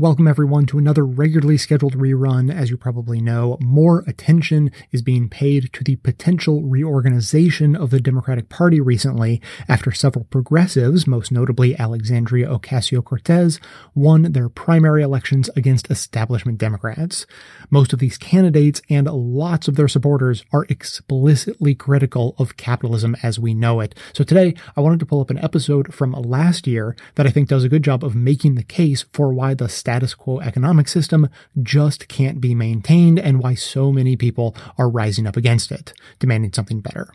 Welcome everyone to another regularly scheduled rerun. As you probably know, more attention is being paid to the potential reorganization of the Democratic Party recently after several progressives, most notably Alexandria Ocasio-Cortez, won their primary elections against establishment Democrats. Most of these candidates and lots of their supporters are explicitly critical of capitalism as we know it. So today I wanted to pull up an episode from last year that I think does a good job of making the case for why the status quo economic system just can't be maintained and why so many people are rising up against it, demanding something better.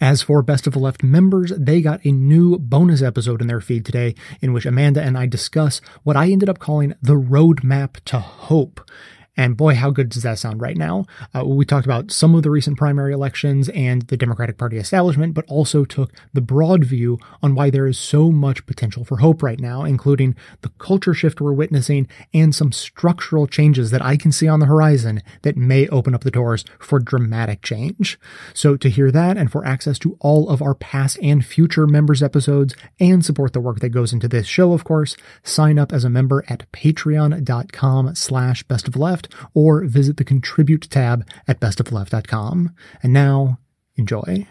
As for Best of the Left members, they got a new bonus episode in their feed today in which Amanda and I discuss what I ended up calling the roadmap to hope and boy, how good does that sound right now? Uh, we talked about some of the recent primary elections and the Democratic Party establishment, but also took the broad view on why there is so much potential for hope right now, including the culture shift we're witnessing and some structural changes that I can see on the horizon that may open up the doors for dramatic change. So to hear that and for access to all of our past and future members episodes and support the work that goes into this show, of course, sign up as a member at patreon.com slash best of left or visit the contribute tab at bestofleft.com. And now, enjoy.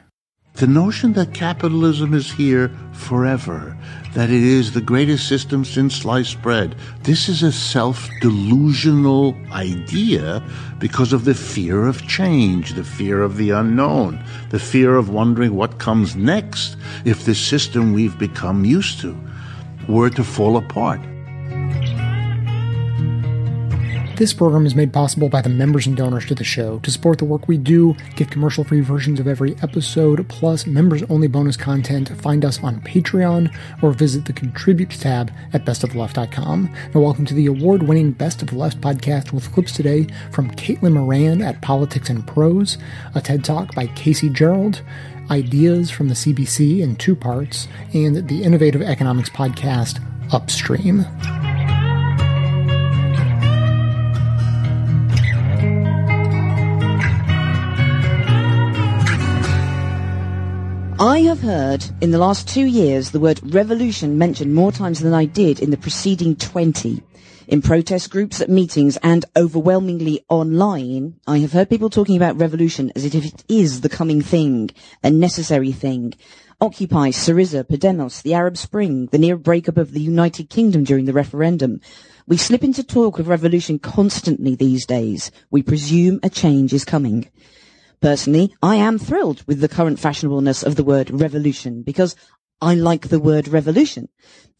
The notion that capitalism is here forever, that it is the greatest system since sliced bread, this is a self delusional idea because of the fear of change, the fear of the unknown, the fear of wondering what comes next if the system we've become used to were to fall apart. This program is made possible by the members and donors to the show. To support the work we do, get commercial free versions of every episode, plus members only bonus content, find us on Patreon or visit the Contribute tab at bestoftheleft.com. Now, welcome to the award winning Best of Left podcast with clips today from Caitlin Moran at Politics and Prose, a TED Talk by Casey Gerald, ideas from the CBC in two parts, and the innovative economics podcast Upstream. I have heard in the last two years the word revolution mentioned more times than I did in the preceding 20. In protest groups, at meetings, and overwhelmingly online, I have heard people talking about revolution as if it is the coming thing, a necessary thing. Occupy, Syriza, Podemos, the Arab Spring, the near breakup of the United Kingdom during the referendum. We slip into talk of revolution constantly these days. We presume a change is coming. Personally, I am thrilled with the current fashionableness of the word revolution because I like the word revolution.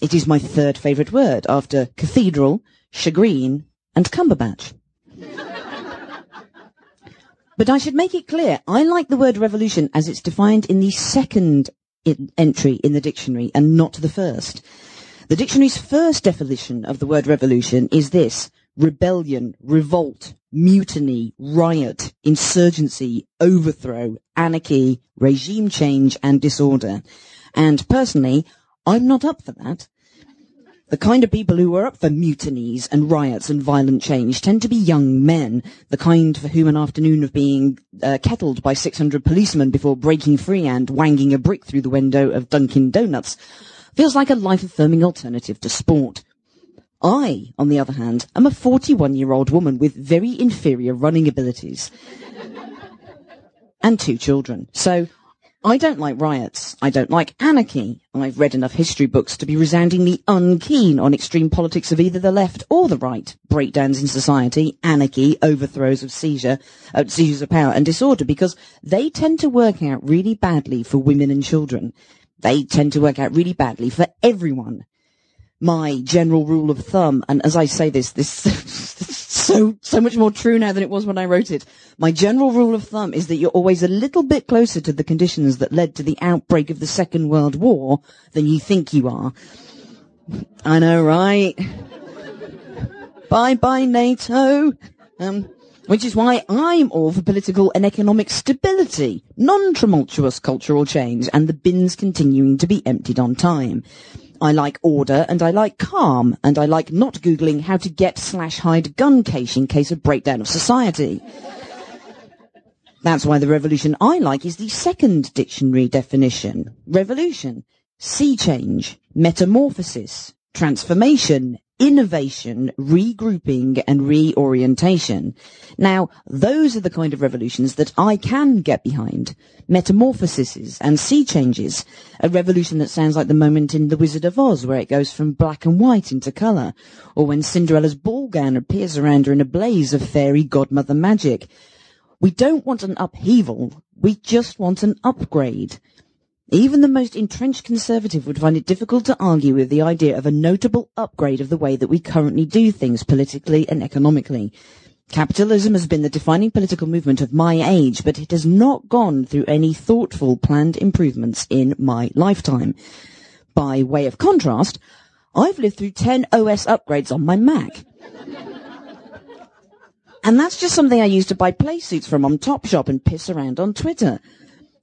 It is my third favourite word after cathedral, chagrine, and Cumberbatch. but I should make it clear, I like the word revolution as it's defined in the second entry in the dictionary and not the first. The dictionary's first definition of the word revolution is this, rebellion, revolt, mutiny, riot, insurgency, overthrow, anarchy, regime change, and disorder. And personally, I'm not up for that. The kind of people who are up for mutinies and riots and violent change tend to be young men, the kind for whom an afternoon of being uh, kettled by 600 policemen before breaking free and wanging a brick through the window of Dunkin' Donuts feels like a life-affirming alternative to sport. I, on the other hand, am a 41 year old woman with very inferior running abilities and two children. So I don't like riots. I don't like anarchy. I've read enough history books to be resoundingly unkeen on extreme politics of either the left or the right, breakdowns in society, anarchy, overthrows of seizure, uh, seizures of power and disorder because they tend to work out really badly for women and children. They tend to work out really badly for everyone my general rule of thumb, and as I say this, this so so much more true now than it was when I wrote it. My general rule of thumb is that you're always a little bit closer to the conditions that led to the outbreak of the Second World War than you think you are. I know, right? bye bye NATO. Um, which is why I'm all for political and economic stability, non-tumultuous cultural change, and the bins continuing to be emptied on time. I like order and I like calm and I like not Googling how to get slash hide gun cache in case of breakdown of society. That's why the revolution I like is the second dictionary definition. Revolution. Sea change. Metamorphosis. Transformation. Innovation, regrouping and reorientation. Now, those are the kind of revolutions that I can get behind. Metamorphoses and sea changes. A revolution that sounds like the moment in The Wizard of Oz where it goes from black and white into colour. Or when Cinderella's ball gown appears around her in a blaze of fairy godmother magic. We don't want an upheaval. We just want an upgrade. Even the most entrenched conservative would find it difficult to argue with the idea of a notable upgrade of the way that we currently do things politically and economically. Capitalism has been the defining political movement of my age, but it has not gone through any thoughtful planned improvements in my lifetime. By way of contrast, I've lived through 10 OS upgrades on my Mac. and that's just something I used to buy play suits from on Topshop and piss around on Twitter.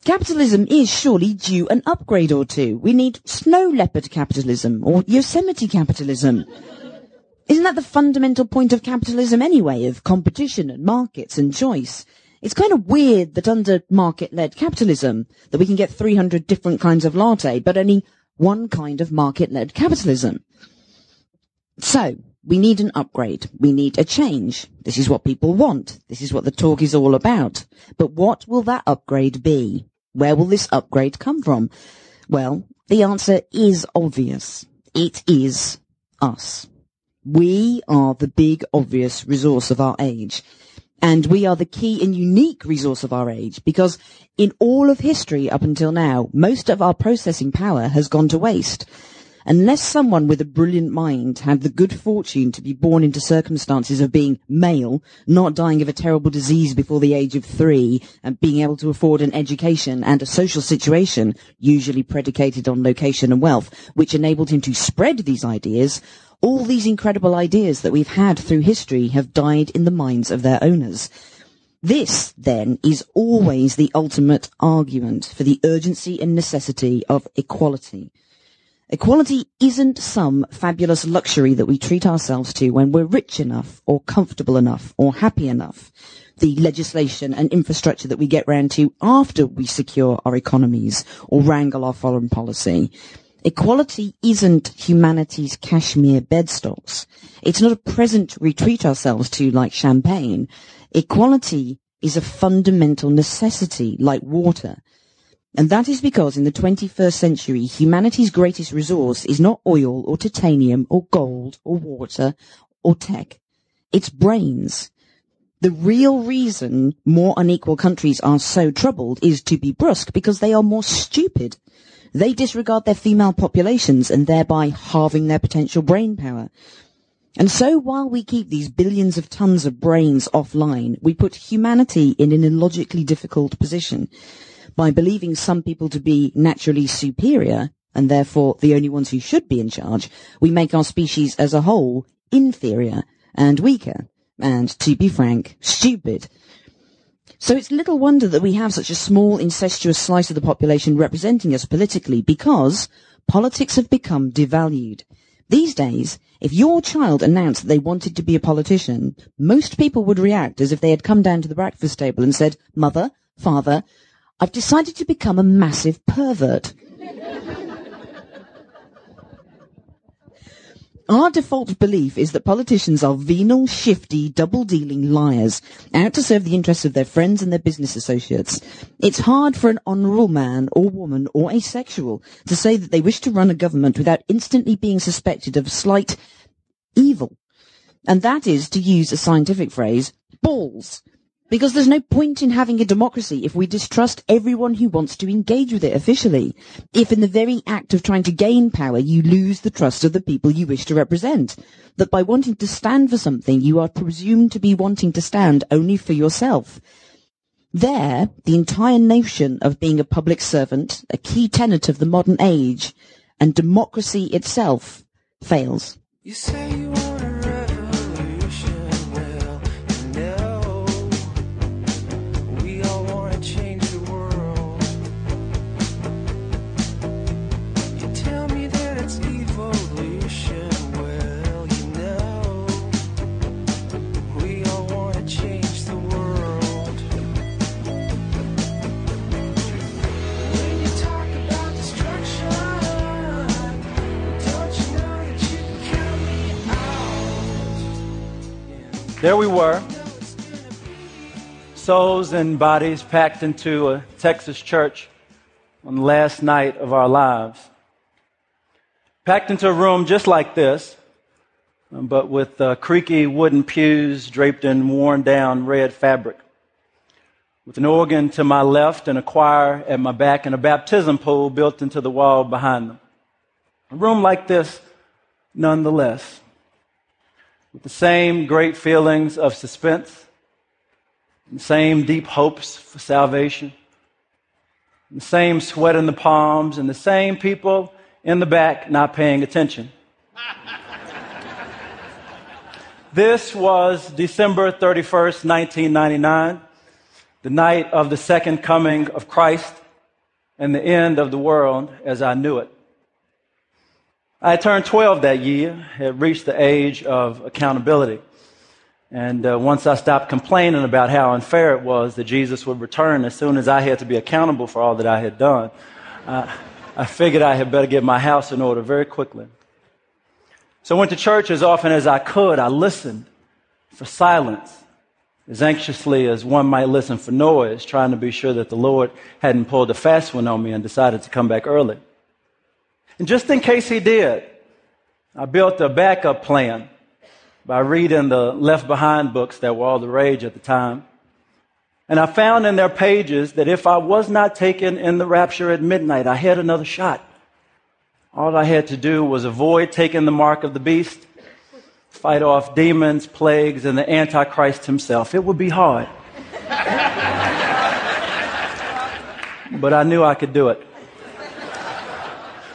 Capitalism is surely due an upgrade or two. We need snow leopard capitalism or Yosemite capitalism. Isn't that the fundamental point of capitalism anyway, of competition and markets and choice? It's kind of weird that under market-led capitalism that we can get 300 different kinds of latte, but only one kind of market-led capitalism. So, we need an upgrade. We need a change. This is what people want. This is what the talk is all about. But what will that upgrade be? Where will this upgrade come from? Well, the answer is obvious. It is us. We are the big obvious resource of our age. And we are the key and unique resource of our age because in all of history up until now, most of our processing power has gone to waste. Unless someone with a brilliant mind had the good fortune to be born into circumstances of being male, not dying of a terrible disease before the age of three, and being able to afford an education and a social situation, usually predicated on location and wealth, which enabled him to spread these ideas, all these incredible ideas that we've had through history have died in the minds of their owners. This, then, is always the ultimate argument for the urgency and necessity of equality. Equality isn't some fabulous luxury that we treat ourselves to when we're rich enough or comfortable enough or happy enough. The legislation and infrastructure that we get round to after we secure our economies or wrangle our foreign policy. Equality isn't humanity's cashmere bedstocks. It's not a present we treat ourselves to like champagne. Equality is a fundamental necessity like water. And that is because in the 21st century, humanity's greatest resource is not oil or titanium or gold or water or tech. It's brains. The real reason more unequal countries are so troubled is to be brusque because they are more stupid. They disregard their female populations and thereby halving their potential brain power. And so while we keep these billions of tons of brains offline, we put humanity in an illogically difficult position by believing some people to be naturally superior, and therefore the only ones who should be in charge, we make our species as a whole inferior and weaker, and, to be frank, stupid. So it's little wonder that we have such a small, incestuous slice of the population representing us politically, because politics have become devalued. These days, if your child announced that they wanted to be a politician, most people would react as if they had come down to the breakfast table and said, Mother, Father, I've decided to become a massive pervert. Our default belief is that politicians are venal, shifty, double-dealing liars, out to serve the interests of their friends and their business associates. It's hard for an honourable man or woman or asexual to say that they wish to run a government without instantly being suspected of slight evil. And that is, to use a scientific phrase, balls. Because there's no point in having a democracy if we distrust everyone who wants to engage with it officially. If in the very act of trying to gain power, you lose the trust of the people you wish to represent. That by wanting to stand for something, you are presumed to be wanting to stand only for yourself. There, the entire notion of being a public servant, a key tenet of the modern age, and democracy itself, fails. You There we were, souls and bodies packed into a Texas church on the last night of our lives. Packed into a room just like this, but with uh, creaky wooden pews draped in worn down red fabric. With an organ to my left and a choir at my back and a baptism pool built into the wall behind them. A room like this, nonetheless, with the same great feelings of suspense, the same deep hopes for salvation, the same sweat in the palms, and the same people in the back not paying attention. this was December 31st, 1999, the night of the second coming of Christ and the end of the world as I knew it. I turned 12 that year, had reached the age of accountability. And uh, once I stopped complaining about how unfair it was that Jesus would return as soon as I had to be accountable for all that I had done, uh, I figured I had better get my house in order very quickly. So I went to church as often as I could. I listened for silence as anxiously as one might listen for noise, trying to be sure that the Lord hadn't pulled a fast one on me and decided to come back early. And just in case he did, I built a backup plan by reading the Left Behind books that were all the rage at the time. And I found in their pages that if I was not taken in the rapture at midnight, I had another shot. All I had to do was avoid taking the mark of the beast, fight off demons, plagues, and the Antichrist himself. It would be hard. but I knew I could do it.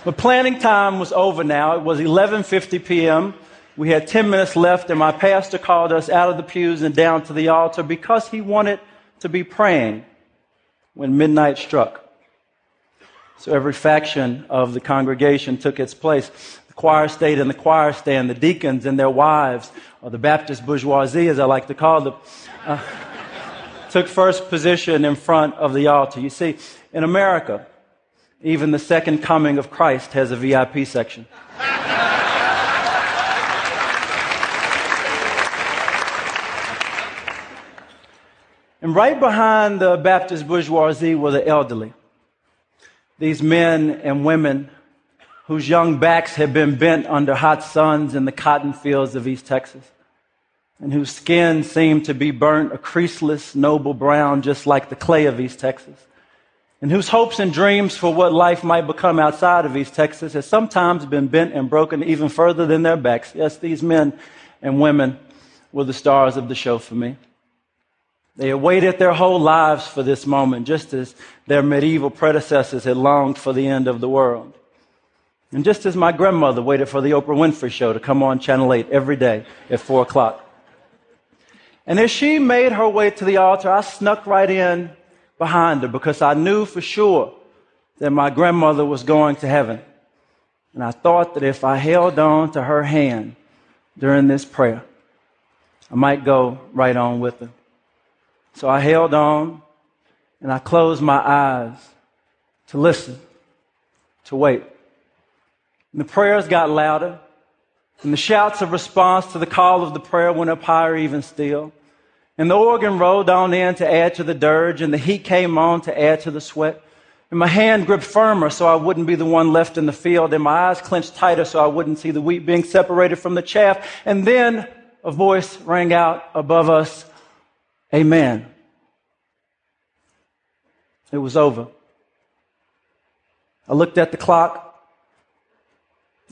But planning time was over now. It was 11:50 p.m. We had 10 minutes left, and my pastor called us out of the pews and down to the altar because he wanted to be praying when midnight struck. So every faction of the congregation took its place. The choir stayed in the choir stand, the deacons and their wives, or the Baptist bourgeoisie, as I like to call them, uh, took first position in front of the altar. You see, in America, even the second coming of Christ has a VIP section. And right behind the Baptist bourgeoisie were the elderly. These men and women whose young backs had been bent under hot suns in the cotton fields of East Texas, and whose skin seemed to be burnt a creaseless, noble brown, just like the clay of East Texas, and whose hopes and dreams for what life might become outside of East Texas has sometimes been bent and broken even further than their backs. Yes, these men and women were the stars of the show for me. They had waited their whole lives for this moment, just as their medieval predecessors had longed for the end of the world. And just as my grandmother waited for the Oprah Winfrey show to come on Channel 8 every day at 4 o'clock. And as she made her way to the altar, I snuck right in behind her because I knew for sure that my grandmother was going to heaven. And I thought that if I held on to her hand during this prayer, I might go right on with her. So I held on and I closed my eyes to listen, to wait. And the prayers got louder, and the shouts of response to the call of the prayer went up higher even still. And the organ rolled on in to add to the dirge, and the heat came on to add to the sweat. And my hand gripped firmer so I wouldn't be the one left in the field, and my eyes clenched tighter so I wouldn't see the wheat being separated from the chaff. And then a voice rang out above us Amen. It was over. I looked at the clock.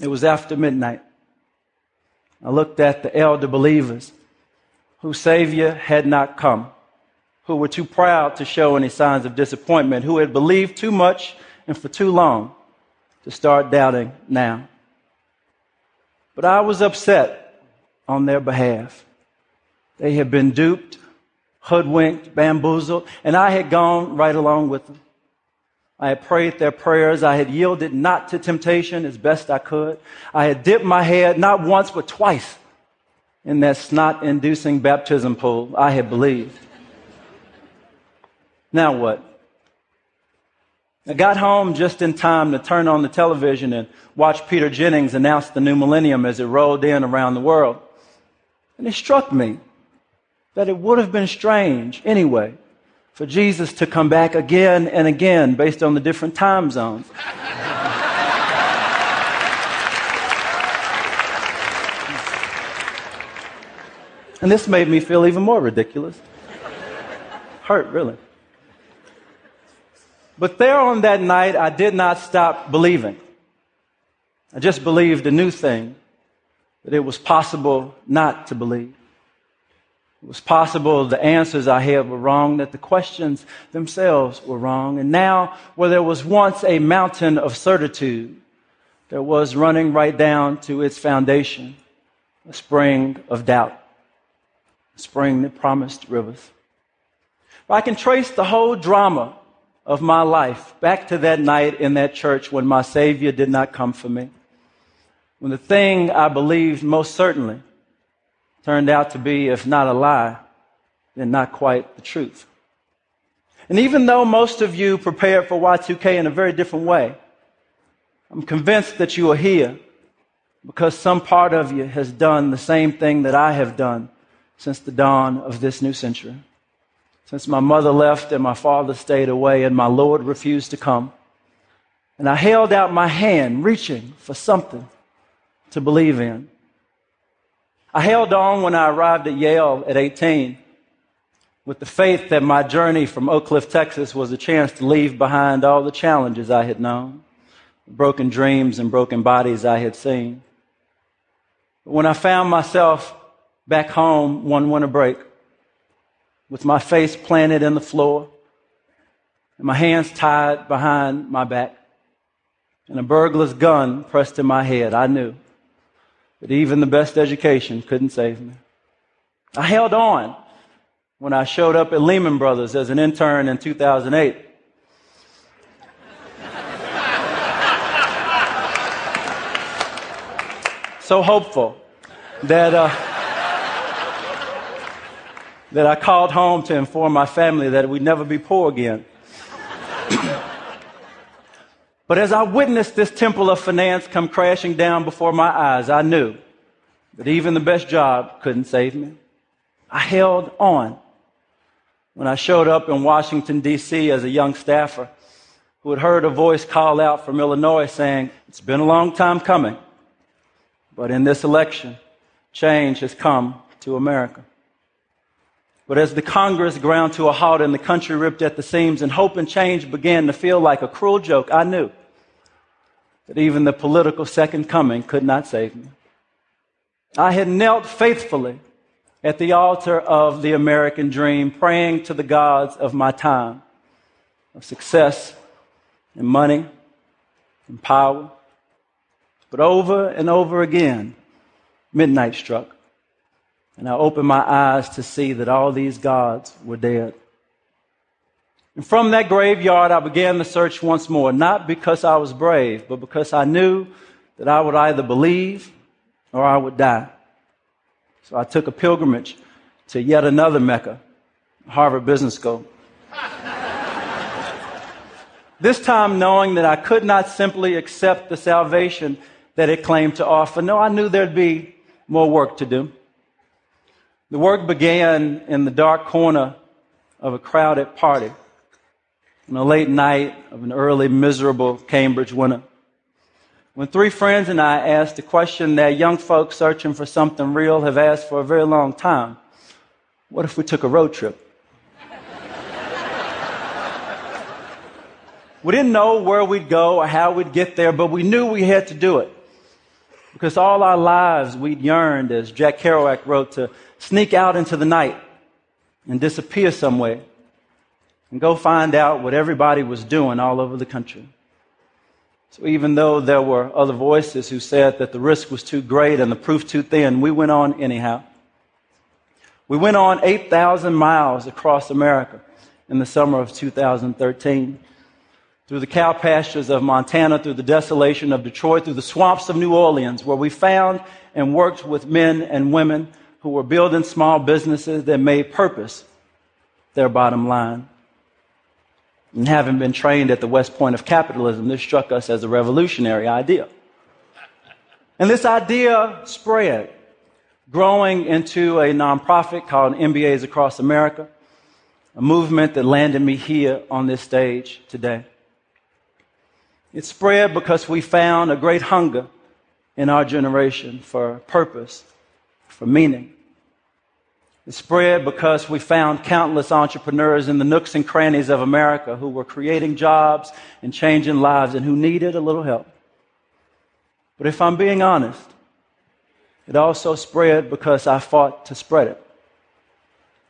It was after midnight. I looked at the elder believers whose Savior had not come, who were too proud to show any signs of disappointment, who had believed too much and for too long to start doubting now. But I was upset on their behalf. They had been duped hoodwinked, bamboozled, and I had gone right along with them. I had prayed their prayers. I had yielded not to temptation as best I could. I had dipped my head not once but twice in that snot inducing baptism pool I had believed. Now what? I got home just in time to turn on the television and watch Peter Jennings announce the new millennium as it rolled in around the world. And it struck me that it would have been strange anyway for Jesus to come back again and again based on the different time zones. And this made me feel even more ridiculous. Hurt, really. But there on that night, I did not stop believing. I just believed a new thing that it was possible not to believe. It was possible the answers I had were wrong, that the questions themselves were wrong. And now, where there was once a mountain of certitude, there was running right down to its foundation a spring of doubt, spring that promised rivers. I can trace the whole drama of my life back to that night in that church when my Savior did not come for me. When the thing I believed most certainly turned out to be, if not a lie, then not quite the truth. And even though most of you prepared for Y2K in a very different way, I'm convinced that you are here because some part of you has done the same thing that I have done since the dawn of this new century. Since my mother left and my father stayed away and my Lord refused to come. And I held out my hand, reaching for something to believe in. I held on when I arrived at Yale at 18 with the faith that my journey from Oak Cliff, Texas was a chance to leave behind all the challenges I had known, broken dreams and broken bodies I had seen. But when I found myself back home one winter break, with my face planted in the floor and my hands tied behind my back and a burglar's gun pressed to my head, I knew that even the best education couldn't save me. I held on when I showed up at Lehman Brothers as an intern in 2008. so hopeful that, uh, that I called home to inform my family that we'd never be poor again. But as I witnessed this temple of finance come crashing down before my eyes, I knew that even the best job couldn't save me. I held on. When I showed up in Washington, D.C. as a young staffer who had heard a voice call out from Illinois saying, It's been a long time coming, but in this election, change has come to America. But as the Congress ground to a halt and the country ripped at the seams and hope and change began to feel like a cruel joke, I knew that even the political second coming could not save me. I had knelt faithfully at the altar of the American dream, praying to the gods of my time, of success and money and power. But over and over again, midnight struck. And I opened my eyes to see that all these gods were dead. And from that graveyard, I began the search once more, not because I was brave, but because I knew that I would either believe or I would die. So I took a pilgrimage to yet another Mecca, Harvard Business School. this time knowing that I could not simply accept the salvation that it claimed to offer. No, I knew there'd be more work to do. The work began in the dark corner of a crowded party on a late night of an early, miserable Cambridge winter. When three friends and I asked a question that young folks searching for something real have asked for a very long time What if we took a road trip? we didn't know where we'd go or how we'd get there, but we knew we had to do it. Because all our lives we'd yearned, as Jack Kerouac wrote, to sneak out into the night and disappear somewhere and go find out what everybody was doing all over the country. So even though there were other voices who said that the risk was too great and the proof too thin, we went on anyhow. We went on 8,000 miles across America in the summer of 2013 through the cow pastures of Montana, through the desolation of Detroit, through the swamps of New Orleans, where we found and worked with men and women who were building small businesses that made purpose their bottom line. And having been trained at the West Point of capitalism, this struck us as a revolutionary idea. And this idea spread growing into a nonprofit called MBAs Across America, a movement that landed me here on this stage today. It spread because we found a great hunger in our generation for purpose, for meaning. It spread because we found countless entrepreneurs in the nooks and crannies of America who were creating jobs and changing lives and who needed a little help. But if I'm being honest, it also spread because I fought to spread it.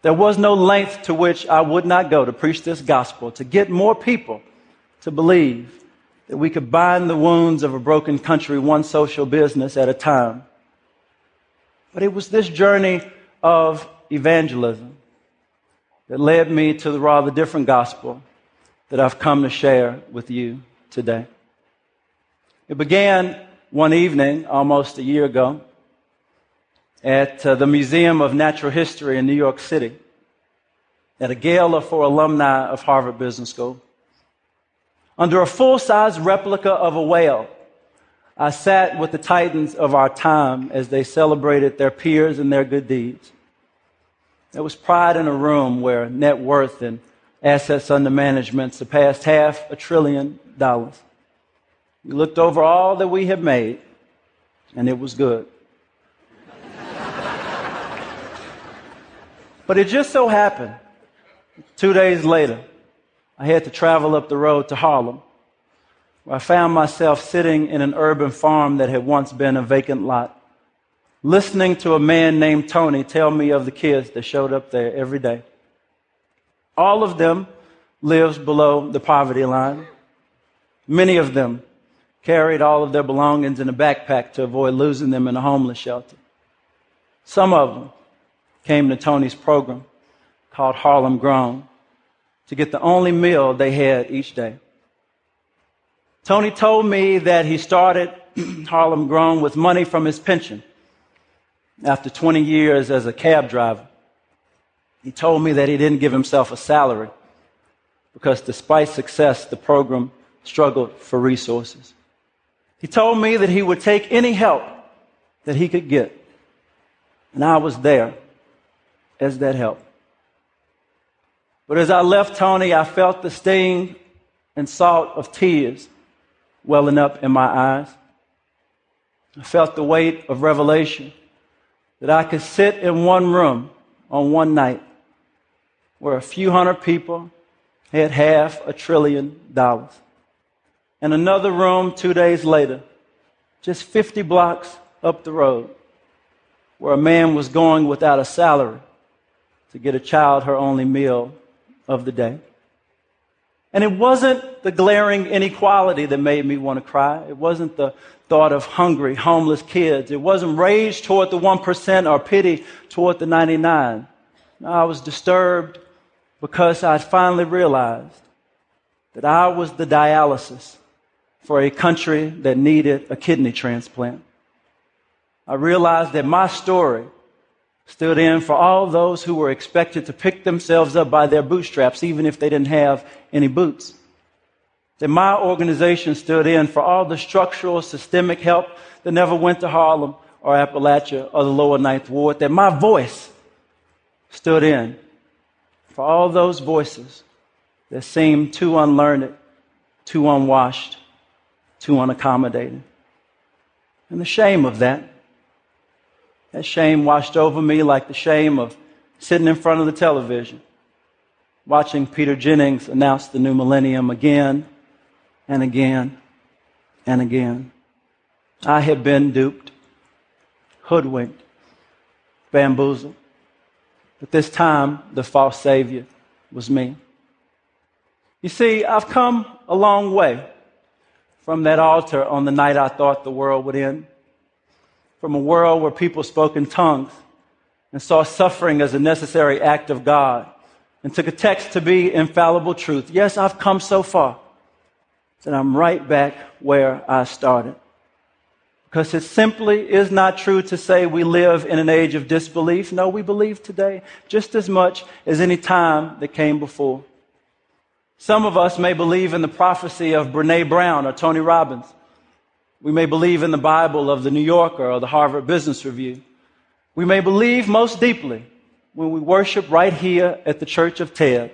There was no length to which I would not go to preach this gospel, to get more people to believe that we could bind the wounds of a broken country one social business at a time. But it was this journey of evangelism that led me to the rather different gospel that I've come to share with you today. It began one evening almost a year ago at uh, the Museum of Natural History in New York City at a gala for alumni of Harvard Business School. Under a full size replica of a whale, I sat with the titans of our time as they celebrated their peers and their good deeds. There was pride in a room where net worth and assets under management surpassed half a trillion dollars. We looked over all that we had made, and it was good. but it just so happened, two days later, I had to travel up the road to Harlem, where I found myself sitting in an urban farm that had once been a vacant lot listening to a man named Tony tell me of the kids that showed up there every day. All of them lives below the poverty line. Many of them carried all of their belongings in a backpack to avoid losing them in a homeless shelter. Some of them came to Tony's program called Harlem Grown to get the only meal they had each day. Tony told me that he started Harlem Grown with money from his pension after 20 years as a cab driver. He told me that he didn't give himself a salary because despite success, the program struggled for resources. He told me that he would take any help that he could get. And I was there as that help. But as I left Tony, I felt the sting and salt of tears welling up in my eyes. I felt the weight of revelation that I could sit in one room on one night where a few hundred people had half a trillion dollars. And another room two days later, just 50 blocks up the road, where a man was going without a salary to get a child her only meal of the day. And it wasn't the glaring inequality that made me want to cry. It wasn't the thought of hungry, homeless kids. It wasn't rage toward the 1% or pity toward the 99. No, I was disturbed because I'd finally realized that I was the dialysis for a country that needed a kidney transplant. I realized that my story stood in for all those who were expected to pick themselves up by their bootstraps, even if they didn't have any boots. That my organization stood in for all the structural, systemic help that never went to Harlem or Appalachia or the lower Ninth Ward. That my voice stood in for all those voices that seemed too unlearned, too unwashed, too unaccommodating. And the shame of that that shame washed over me like the shame of sitting in front of the television, watching Peter Jennings announce the new millennium again and again and again. I had been duped, hoodwinked, bamboozled. But this time, the false Savior was me. You see, I've come a long way from that altar on the night I thought the world would end from a world where people spoke in tongues and saw suffering as a necessary act of God and took a text to be infallible truth. Yes, I've come so far that I'm right back where I started. Because it simply is not true to say we live in an age of disbelief. No, we believe today just as much as any time that came before. Some of us may believe in the prophecy of Brene Brown or Tony Robbins. We may believe in the Bible of the New Yorker or the Harvard Business Review. We may believe most deeply when we worship right here at the Church of Ted,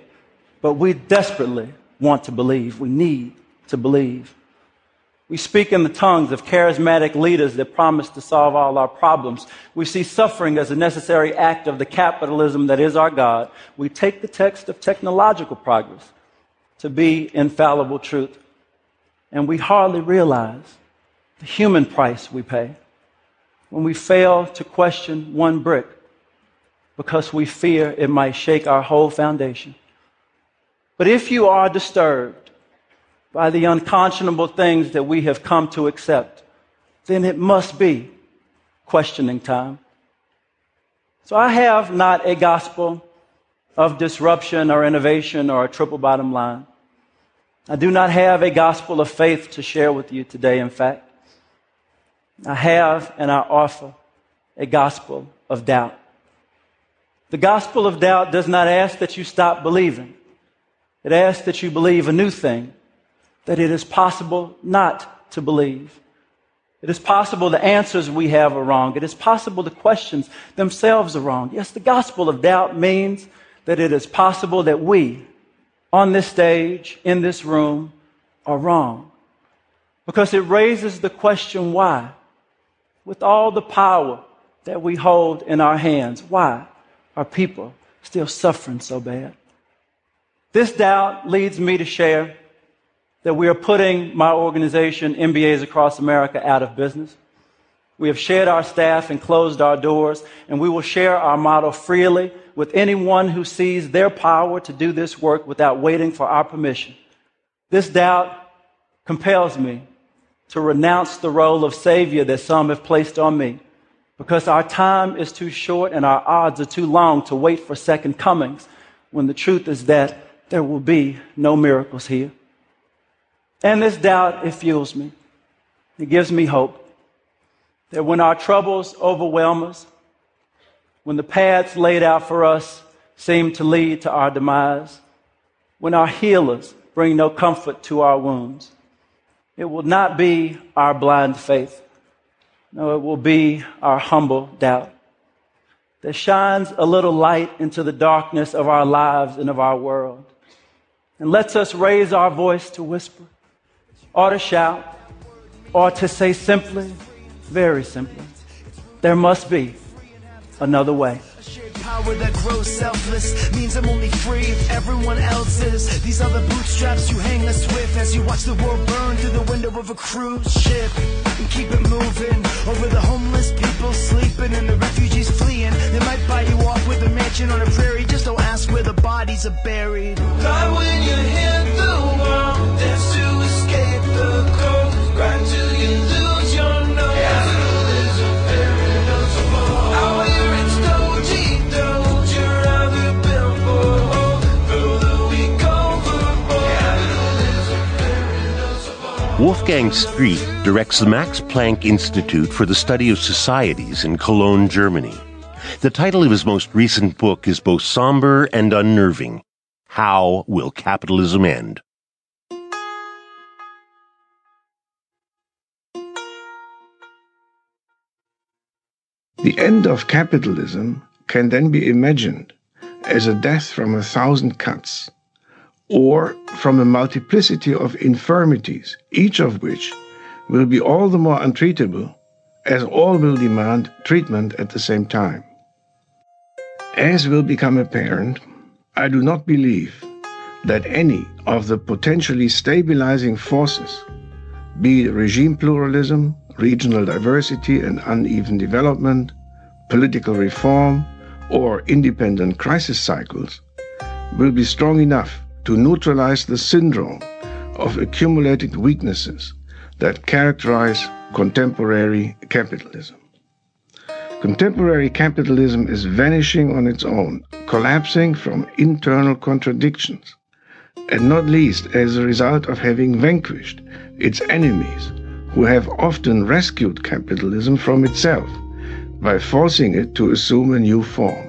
but we desperately want to believe. We need to believe. We speak in the tongues of charismatic leaders that promise to solve all our problems. We see suffering as a necessary act of the capitalism that is our God. We take the text of technological progress to be infallible truth. And we hardly realize the human price we pay when we fail to question one brick because we fear it might shake our whole foundation. But if you are disturbed by the unconscionable things that we have come to accept, then it must be questioning time. So I have not a gospel of disruption or innovation or a triple bottom line. I do not have a gospel of faith to share with you today, in fact. I have and I offer a gospel of doubt. The gospel of doubt does not ask that you stop believing. It asks that you believe a new thing, that it is possible not to believe. It is possible the answers we have are wrong. It is possible the questions themselves are wrong. Yes, the gospel of doubt means that it is possible that we, on this stage, in this room, are wrong. Because it raises the question why? With all the power that we hold in our hands, why are people still suffering so bad? This doubt leads me to share that we are putting my organization, MBAs Across America, out of business. We have shared our staff and closed our doors, and we will share our model freely with anyone who sees their power to do this work without waiting for our permission. This doubt compels me to renounce the role of Savior that some have placed on me because our time is too short and our odds are too long to wait for second comings when the truth is that there will be no miracles here. And this doubt, it fuels me. It gives me hope that when our troubles overwhelm us, when the paths laid out for us seem to lead to our demise, when our healers bring no comfort to our wounds, it will not be our blind faith. No, it will be our humble doubt that shines a little light into the darkness of our lives and of our world and lets us raise our voice to whisper or to shout or to say simply, very simply, there must be another way. Power that grows selfless means I'm only free if everyone else is. These are the bootstraps you hang us with as you watch the world burn through the window of a cruise ship. And keep it moving over the homeless people sleeping and the refugees fleeing. They might buy you off with a mansion on a prairie, just don't ask where the bodies are buried. God, when you hit the wall, dance to Wolfgang Streeck directs the Max Planck Institute for the Study of Societies in Cologne, Germany. The title of his most recent book is both somber and unnerving. How will capitalism end? The end of capitalism can then be imagined as a death from a thousand cuts or from a multiplicity of infirmities, each of which will be all the more untreatable as all will demand treatment at the same time. As will become apparent, I do not believe that any of the potentially stabilizing forces, be it regime pluralism, regional diversity and uneven development, political reform, or independent crisis cycles, will be strong enough to neutralize the syndrome of accumulated weaknesses that characterize contemporary capitalism. Contemporary capitalism is vanishing on its own, collapsing from internal contradictions, and not least as a result of having vanquished its enemies, who have often rescued capitalism from itself by forcing it to assume a new form.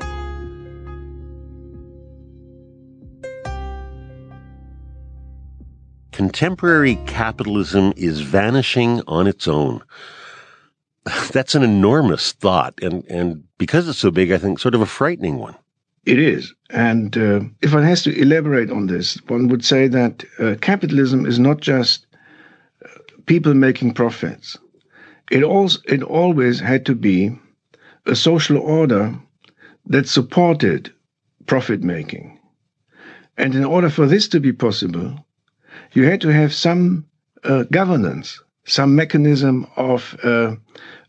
Contemporary capitalism is vanishing on its own. That's an enormous thought. And, and because it's so big, I think sort of a frightening one. It is. And uh, if one has to elaborate on this, one would say that uh, capitalism is not just uh, people making profits. It, also, it always had to be a social order that supported profit making. And in order for this to be possible, you had to have some uh, governance, some mechanism of uh,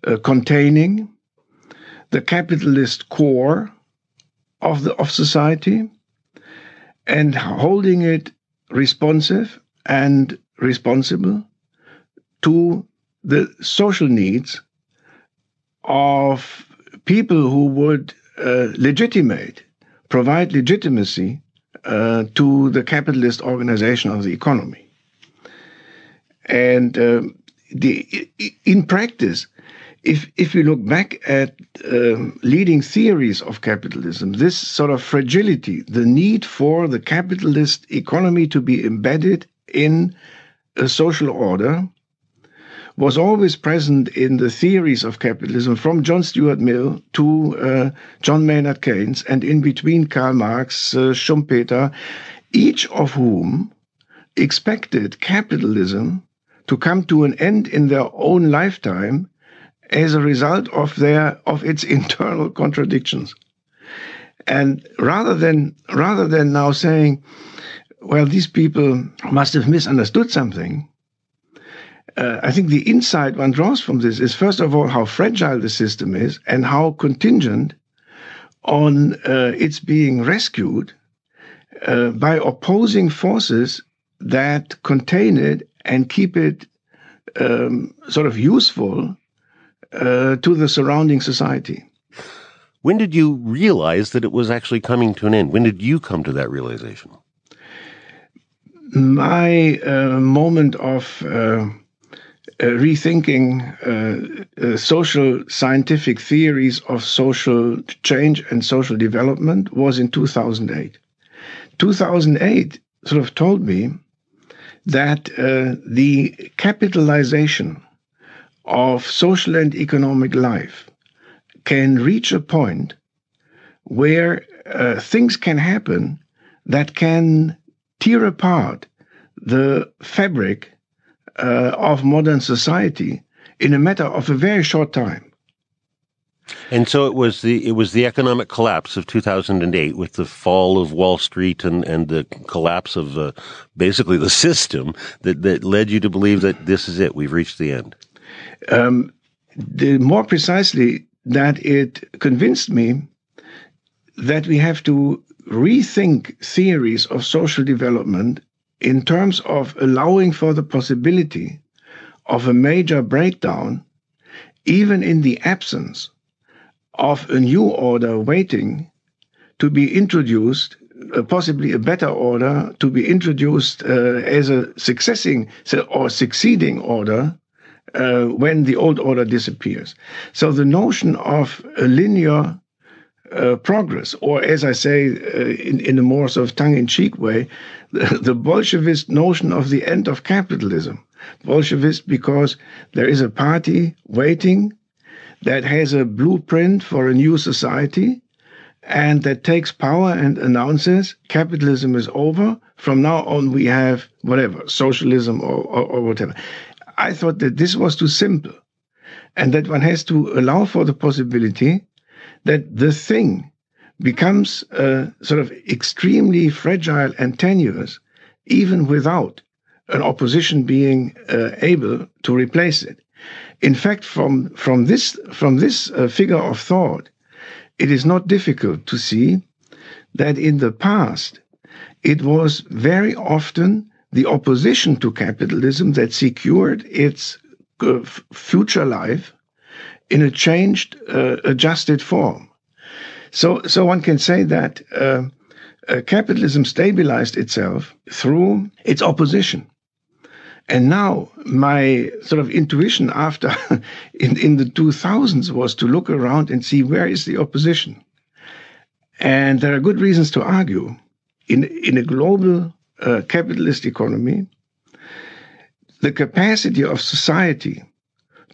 uh, containing the capitalist core of the of society and holding it responsive and responsible to the social needs of people who would uh, legitimate, provide legitimacy uh, to the capitalist organization of the economy. And uh, the, in practice, if if you look back at um, leading theories of capitalism, this sort of fragility, the need for the capitalist economy to be embedded in a social order, was always present in the theories of capitalism from John Stuart Mill to uh, John Maynard Keynes, and in between Karl Marx, uh, Schumpeter, each of whom expected capitalism to come to an end in their own lifetime as a result of their of its internal contradictions. And rather than rather than now saying, well, these people must have misunderstood something, uh, I think the insight one draws from this is first of all how fragile the system is and how contingent on uh, its being rescued uh, by opposing forces that contain it and keep it um, sort of useful uh, to the surrounding society. When did you realize that it was actually coming to an end? When did you come to that realization? My uh, moment of uh, uh rethinking uh, uh, social scientific theories of social change and social development was in 2008. 2008 sort of told me that the capitalization of social and economic life can reach a point where uh, things can happen that can tear apart the fabric uh, of modern society in a matter of a very short time. And so it was the it was the economic collapse of 2008 with the fall of Wall Street and, and the collapse of uh, basically the system that, that led you to believe that this is it we've reached the end. Um, the more precisely that it convinced me that we have to rethink theories of social development in terms of allowing for the possibility of a major breakdown, even in the absence of a new order waiting to be introduced, uh, possibly a better order to be introduced uh, as a succeeding or succeeding order uh, when the old order disappears. So the notion of a linear uh, progress, or as I say uh, in, in a more sort of tongue in cheek way, the, the Bolshevist notion of the end of capitalism. Bolshevist because there is a party waiting that has a blueprint for a new society and that takes power and announces capitalism is over. From now on, we have whatever, socialism or, or, or whatever. I thought that this was too simple and that one has to allow for the possibility that the thing becomes uh, sort of extremely fragile and tenuous, even without an opposition being uh, able to replace it. In fact, from from this from this uh, figure of thought, it is not difficult to see that in the past it was very often the opposition to capitalism that secured its uh, future life in a changed, uh, adjusted form. So, so one can say that uh, uh, capitalism stabilized itself through its opposition. And now my sort of intuition after in, in the 2000s was to look around and see where is the opposition. And there are good reasons to argue in, in a global uh, capitalist economy, the capacity of society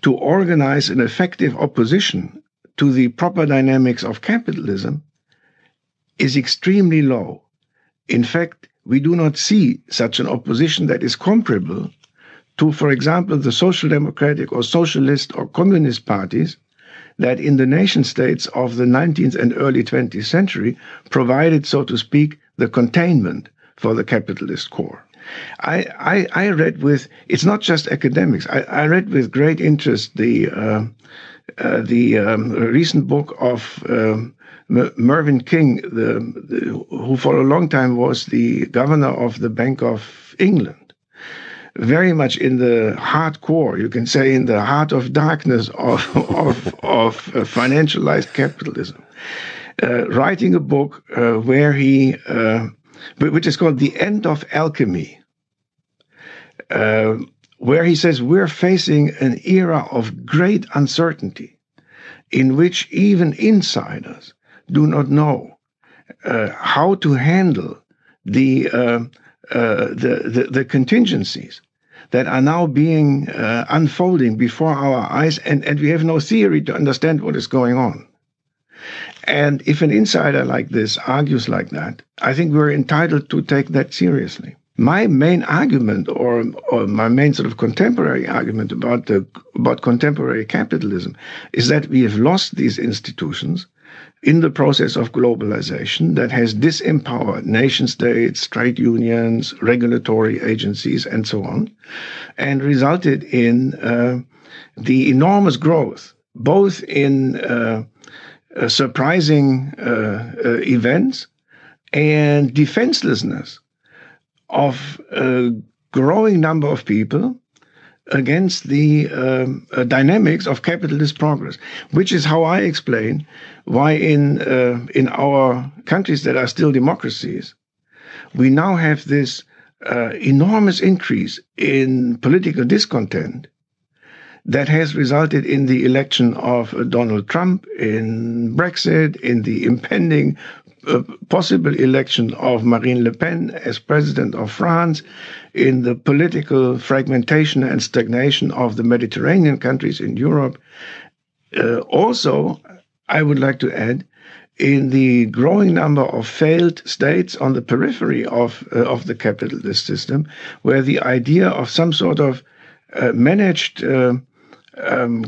to organize an effective opposition to the proper dynamics of capitalism is extremely low. In fact, we do not see such an opposition that is comparable to, for example, the social democratic or socialist or communist parties that in the nation states of the 19th and early 20th century provided, so to speak, the containment for the capitalist core. I, I, I read with, it's not just academics, I, I read with great interest the, uh, uh, the um, recent book of um, Mervyn King, the, the, who for a long time was the governor of the Bank of England, very much in the hardcore, you can say, in the heart of darkness of of, of uh, financialized capitalism, uh, writing a book uh, where he, uh, which is called "The End of Alchemy," uh, where he says we're facing an era of great uncertainty, in which even insiders do not know uh, how to handle the, uh, uh, the, the, the contingencies that are now being uh, unfolding before our eyes, and, and we have no theory to understand what is going on. And if an insider like this argues like that, I think we're entitled to take that seriously. My main argument, or, or my main sort of contemporary argument about the about contemporary capitalism, is that we have lost these institutions in the process of globalization that has disempowered nation states, trade unions, regulatory agencies, and so on, and resulted in uh, the enormous growth, both in uh, uh, surprising uh, uh, events and defenselessness of a growing number of people against the um, uh, dynamics of capitalist progress, which is how I explain why in uh, in our countries that are still democracies, we now have this uh, enormous increase in political discontent that has resulted in the election of uh, Donald Trump, in Brexit, in the impending uh, possible election of Marine Le Pen as president of France, in the political fragmentation and stagnation of the Mediterranean countries in Europe. Uh, also, I would like to add, in the growing number of failed states on the periphery of uh, of the capitalist system, where the idea of some sort of uh, managed uh, um,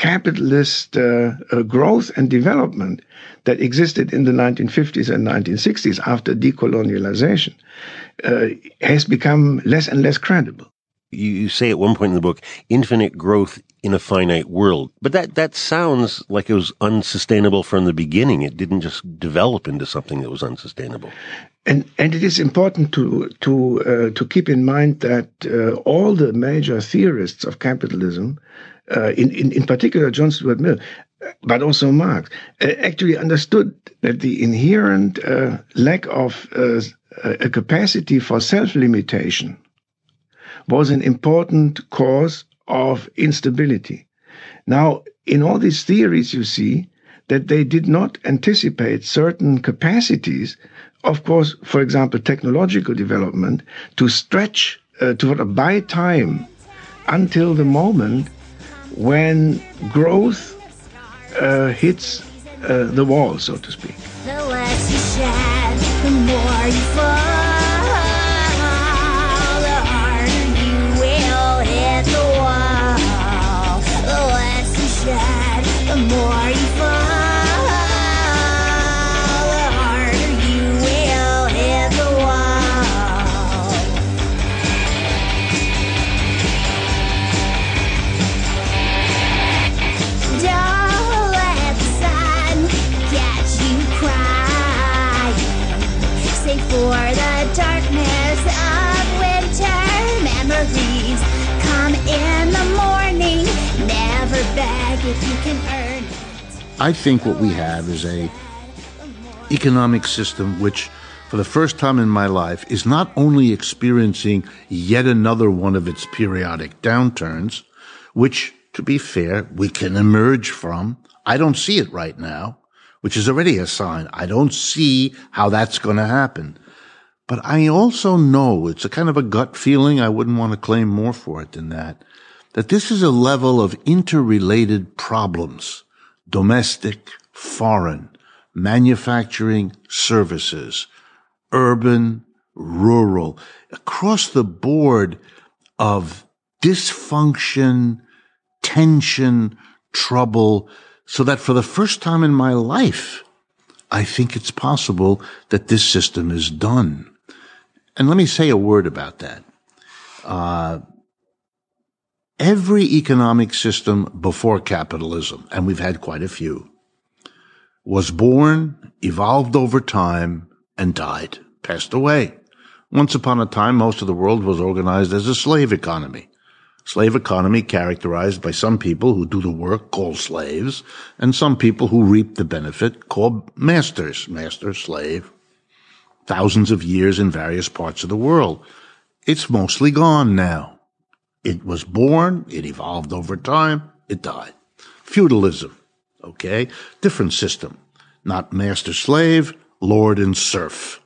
capitalist uh, uh, growth and development that existed in the 1950s and 1960s after decolonialization uh, has become less and less credible. You say at one point in the book, infinite growth in a finite world. But that, that sounds like it was unsustainable from the beginning. It didn't just develop into something that was unsustainable. And, and it is important to, to, uh, to keep in mind that uh, all the major theorists of capitalism uh, in, in, in particular John Stuart Mill, but also Marx, uh, actually understood that the inherent uh, lack of uh, a capacity for self-limitation was an important cause of instability. Now, in all these theories, you see that they did not anticipate certain capacities, of course, for example, technological development, to stretch, uh, to buy time until the moment when growth uh, hits uh, the wall, so to speak. I think what we have is a economic system which for the first time in my life is not only experiencing yet another one of its periodic downturns, which to be fair, we can emerge from. I don't see it right now, which is already a sign. I don't see how that's going to happen. But I also know it's a kind of a gut feeling. I wouldn't want to claim more for it than that that this is a level of interrelated problems, domestic, foreign, manufacturing, services, urban, rural, across the board of dysfunction, tension, trouble, so that for the first time in my life, I think it's possible that this system is done. And let me say a word about that. Uh, every economic system before capitalism, and we've had quite a few, was born, evolved over time, and died, passed away. Once upon a time, most of the world was organized as a slave economy. Slave economy characterized by some people who do the work called slaves and some people who reap the benefit called masters, master, slave. Thousands of years in various parts of the world. It's mostly gone now. It was born, it evolved over time, it died. Feudalism. Okay. Different system. Not master slave, lord and serf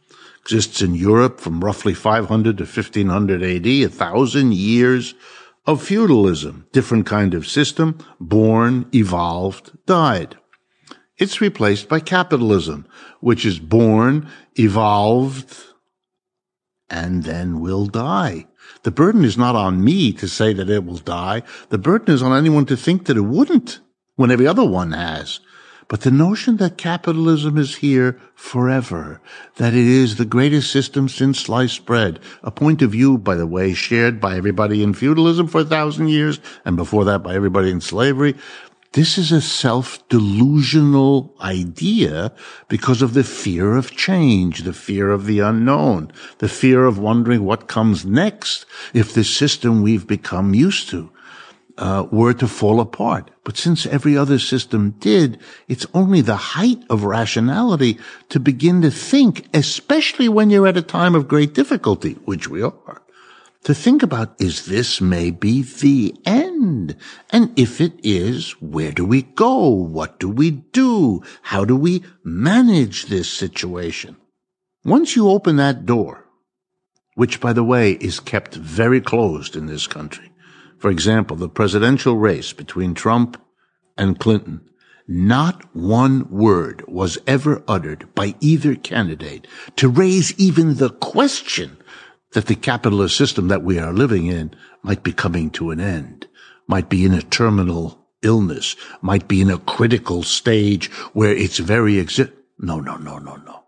exists in Europe from roughly 500 to 1500 AD, a thousand years of feudalism. Different kind of system, born, evolved, died. It's replaced by capitalism, which is born, evolved, and then will die. The burden is not on me to say that it will die. The burden is on anyone to think that it wouldn't when every other one has. But the notion that capitalism is here forever, that it is the greatest system since sliced bread, a point of view, by the way, shared by everybody in feudalism for a thousand years, and before that by everybody in slavery, this is a self-delusional idea because of the fear of change, the fear of the unknown, the fear of wondering what comes next if the system we've become used to uh, were to fall apart. But since every other system did, it's only the height of rationality to begin to think, especially when you're at a time of great difficulty, which we are, to think about, is this maybe the end? And if it is, where do we go? What do we do? How do we manage this situation? Once you open that door, which by the way is kept very closed in this country, for example, the presidential race between Trump and Clinton, not one word was ever uttered by either candidate to raise even the question that the capitalist system that we are living in might be coming to an end, might be in a terminal illness, might be in a critical stage where its very exist. No, no, no, no, no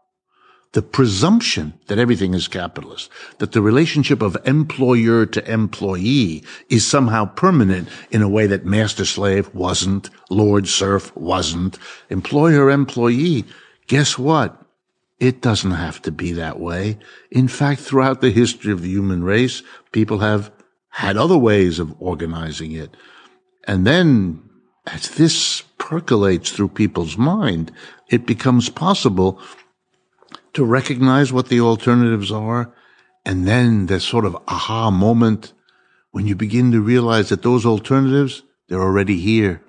the presumption that everything is capitalist, that the relationship of employer to employee is somehow permanent in a way that master slave wasn't, lord serf wasn't, employer employee. Guess what? It doesn't have to be that way. In fact, throughout the history of the human race, people have had other ways of organizing it. And then as this percolates through people's mind, it becomes possible to recognize what the alternatives are. And then there's sort of aha moment when you begin to realize that those alternatives, they're already here.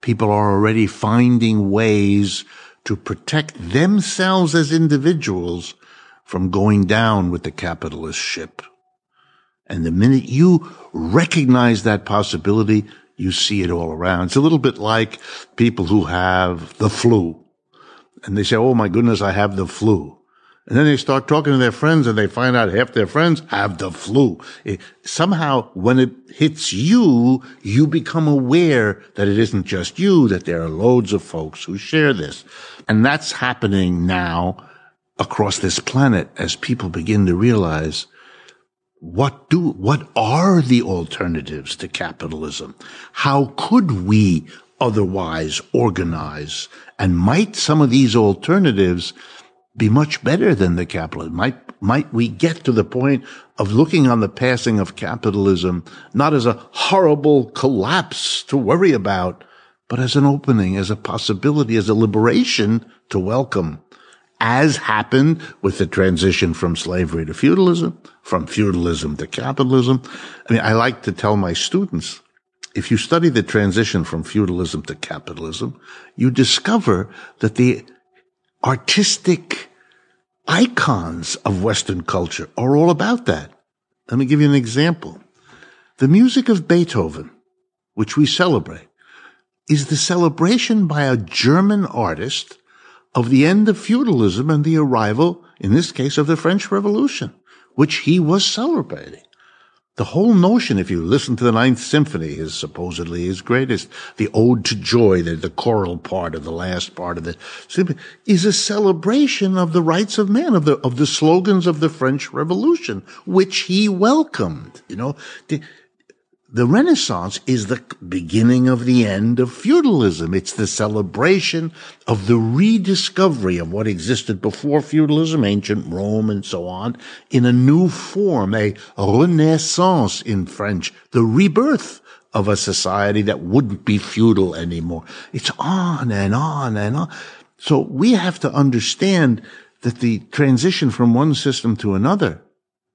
People are already finding ways to protect themselves as individuals from going down with the capitalist ship. And the minute you recognize that possibility, you see it all around. It's a little bit like people who have the flu and they say, Oh my goodness, I have the flu. And then they start talking to their friends and they find out half their friends have the flu. It, somehow when it hits you, you become aware that it isn't just you, that there are loads of folks who share this. And that's happening now across this planet as people begin to realize what do, what are the alternatives to capitalism? How could we otherwise organize? And might some of these alternatives be much better than the capitalism? Might, might we get to the point of looking on the passing of capitalism not as a horrible collapse to worry about, but as an opening, as a possibility, as a liberation to welcome? As happened with the transition from slavery to feudalism, from feudalism to capitalism. I mean, I like to tell my students, if you study the transition from feudalism to capitalism, you discover that the artistic icons of Western culture are all about that. Let me give you an example. The music of Beethoven, which we celebrate, is the celebration by a German artist of the end of feudalism and the arrival, in this case, of the French Revolution, which he was celebrating. The whole notion, if you listen to the Ninth Symphony, is supposedly his greatest. The Ode to Joy, the, the choral part of the last part of the symphony, is a celebration of the rights of man, of the, of the slogans of the French Revolution, which he welcomed. You know, the, the Renaissance is the beginning of the end of feudalism. It's the celebration of the rediscovery of what existed before feudalism, ancient Rome and so on, in a new form, a renaissance in French, the rebirth of a society that wouldn't be feudal anymore. It's on and on and on. So we have to understand that the transition from one system to another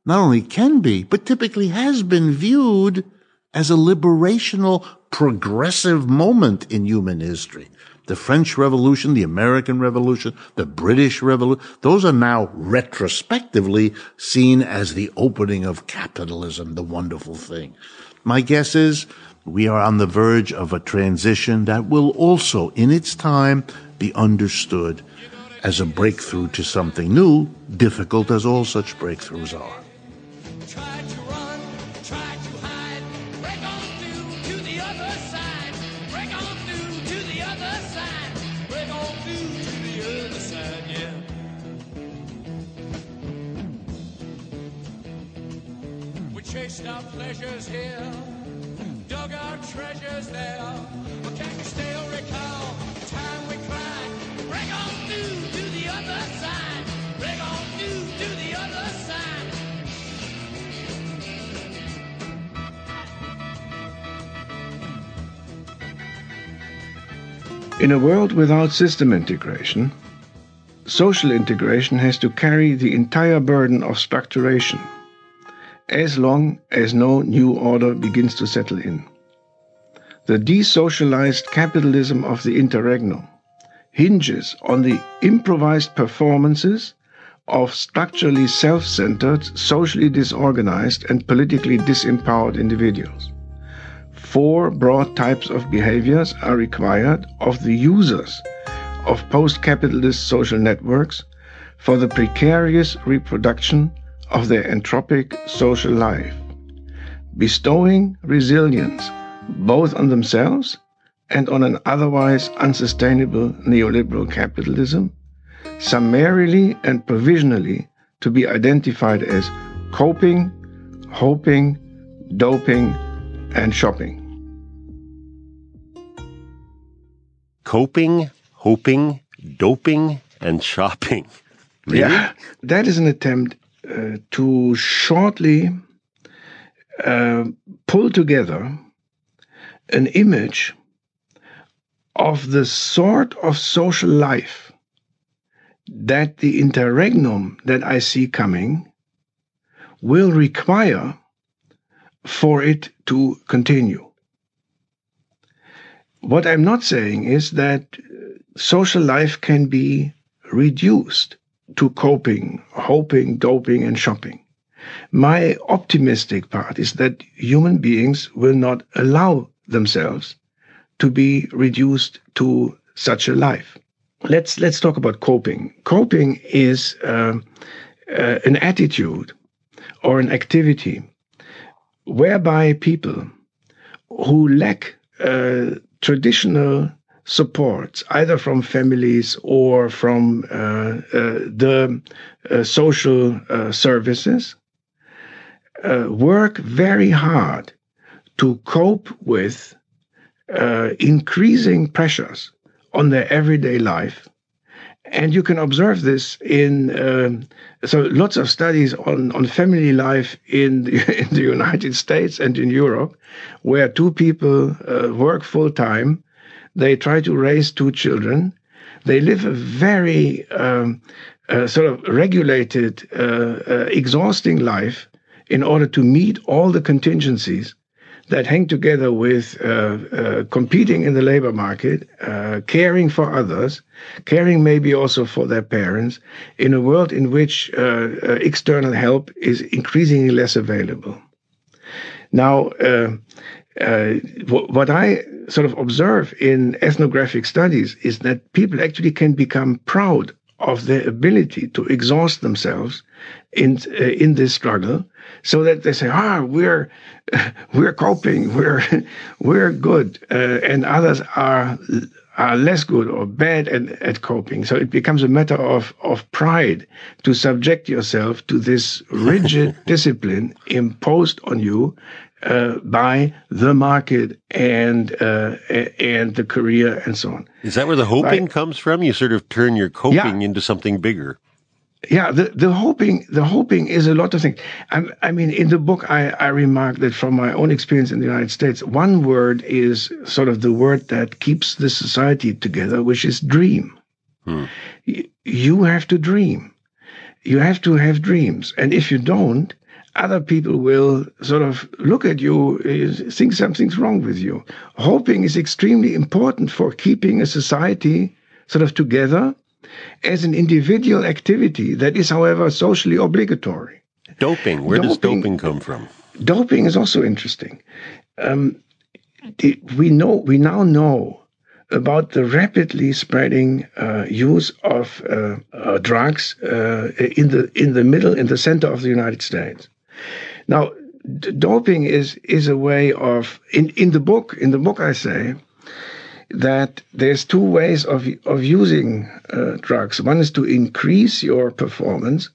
not only can be, but typically has been viewed as a liberational, progressive moment in human history. The French Revolution, the American Revolution, the British Revolution, those are now retrospectively seen as the opening of capitalism, the wonderful thing. My guess is we are on the verge of a transition that will also, in its time, be understood as a breakthrough to something new, difficult as all such breakthroughs are. Pleasures here, dug our treasures there. But can you still recall the time we cried? Break on through to the other side. Break on through to the other side. In a world without system integration, social integration has to carry the entire burden of structuration as long as no new order begins to settle in. The desocialized capitalism of the interregnum hinges on the improvised performances of structurally self centered, socially disorganized, and politically disempowered individuals. Four broad types of behaviors are required of the users of post capitalist social networks for the precarious reproduction of their entropic social life, bestowing resilience both on themselves and on an otherwise unsustainable neoliberal capitalism, summarily and provisionally to be identified as coping, hoping, doping, and shopping. Coping, hoping, doping, and shopping. Really? Yeah, that is an attempt to shortly uh, pull together an image of the sort of social life that the interregnum that I see coming will require for it to continue. What I'm not saying is that social life can be reduced to coping, hoping, doping, and shopping. My optimistic part is that human beings will not allow themselves to be reduced to such a life. Let's let's talk about coping. Coping is uh, uh, an attitude or an activity whereby people who lack uh, traditional supports, either from families or from uh, uh, the uh, social uh, services, uh, work very hard to cope with uh, increasing pressures on their everyday life. And you can observe this in um, so lots of studies on, on family life in the, in the United States and in Europe, where two people work full time they try to raise two children. They live a very um, uh, sort of regulated, uh, uh, exhausting life in order to meet all the contingencies that hang together with uh, uh, competing in the labor market, uh, caring for others, caring maybe also for their parents, in a world in which external help is increasingly less available. Now, uh, what I sort of observe in ethnographic studies is that people actually can become proud of their ability to exhaust themselves in uh, in this struggle, so that they say, "Ah, we're we're coping, we're we're good," uh, and others are are less good or bad at, at coping. So it becomes a matter of of pride to subject yourself to this rigid discipline imposed on you uh, by the market and uh, and the career and so on. Is that where the hoping right? comes from? You sort of turn your coping yeah. into something bigger. Yeah, the, the hoping the hoping is a lot of things. I, I mean, in the book, I, I remark that from my own experience in the United States, one word is sort of the word that keeps the society together, which is dream. Hmm. You have to dream. You have to have dreams, and if you don't, other people will sort of look at you, think something's wrong with you. Hoping is extremely important for keeping a society sort of together as an individual activity that is, however, socially obligatory. Doping, where doping, does doping come from? Doping is also interesting. Um, we know, we now know about the rapidly spreading uh, use of uh, uh, drugs uh, in the in the middle, in the center of the United States. Now, doping is is a way of in in the book in the book I say that there's two ways of of using uh, drugs. One is to increase your performance,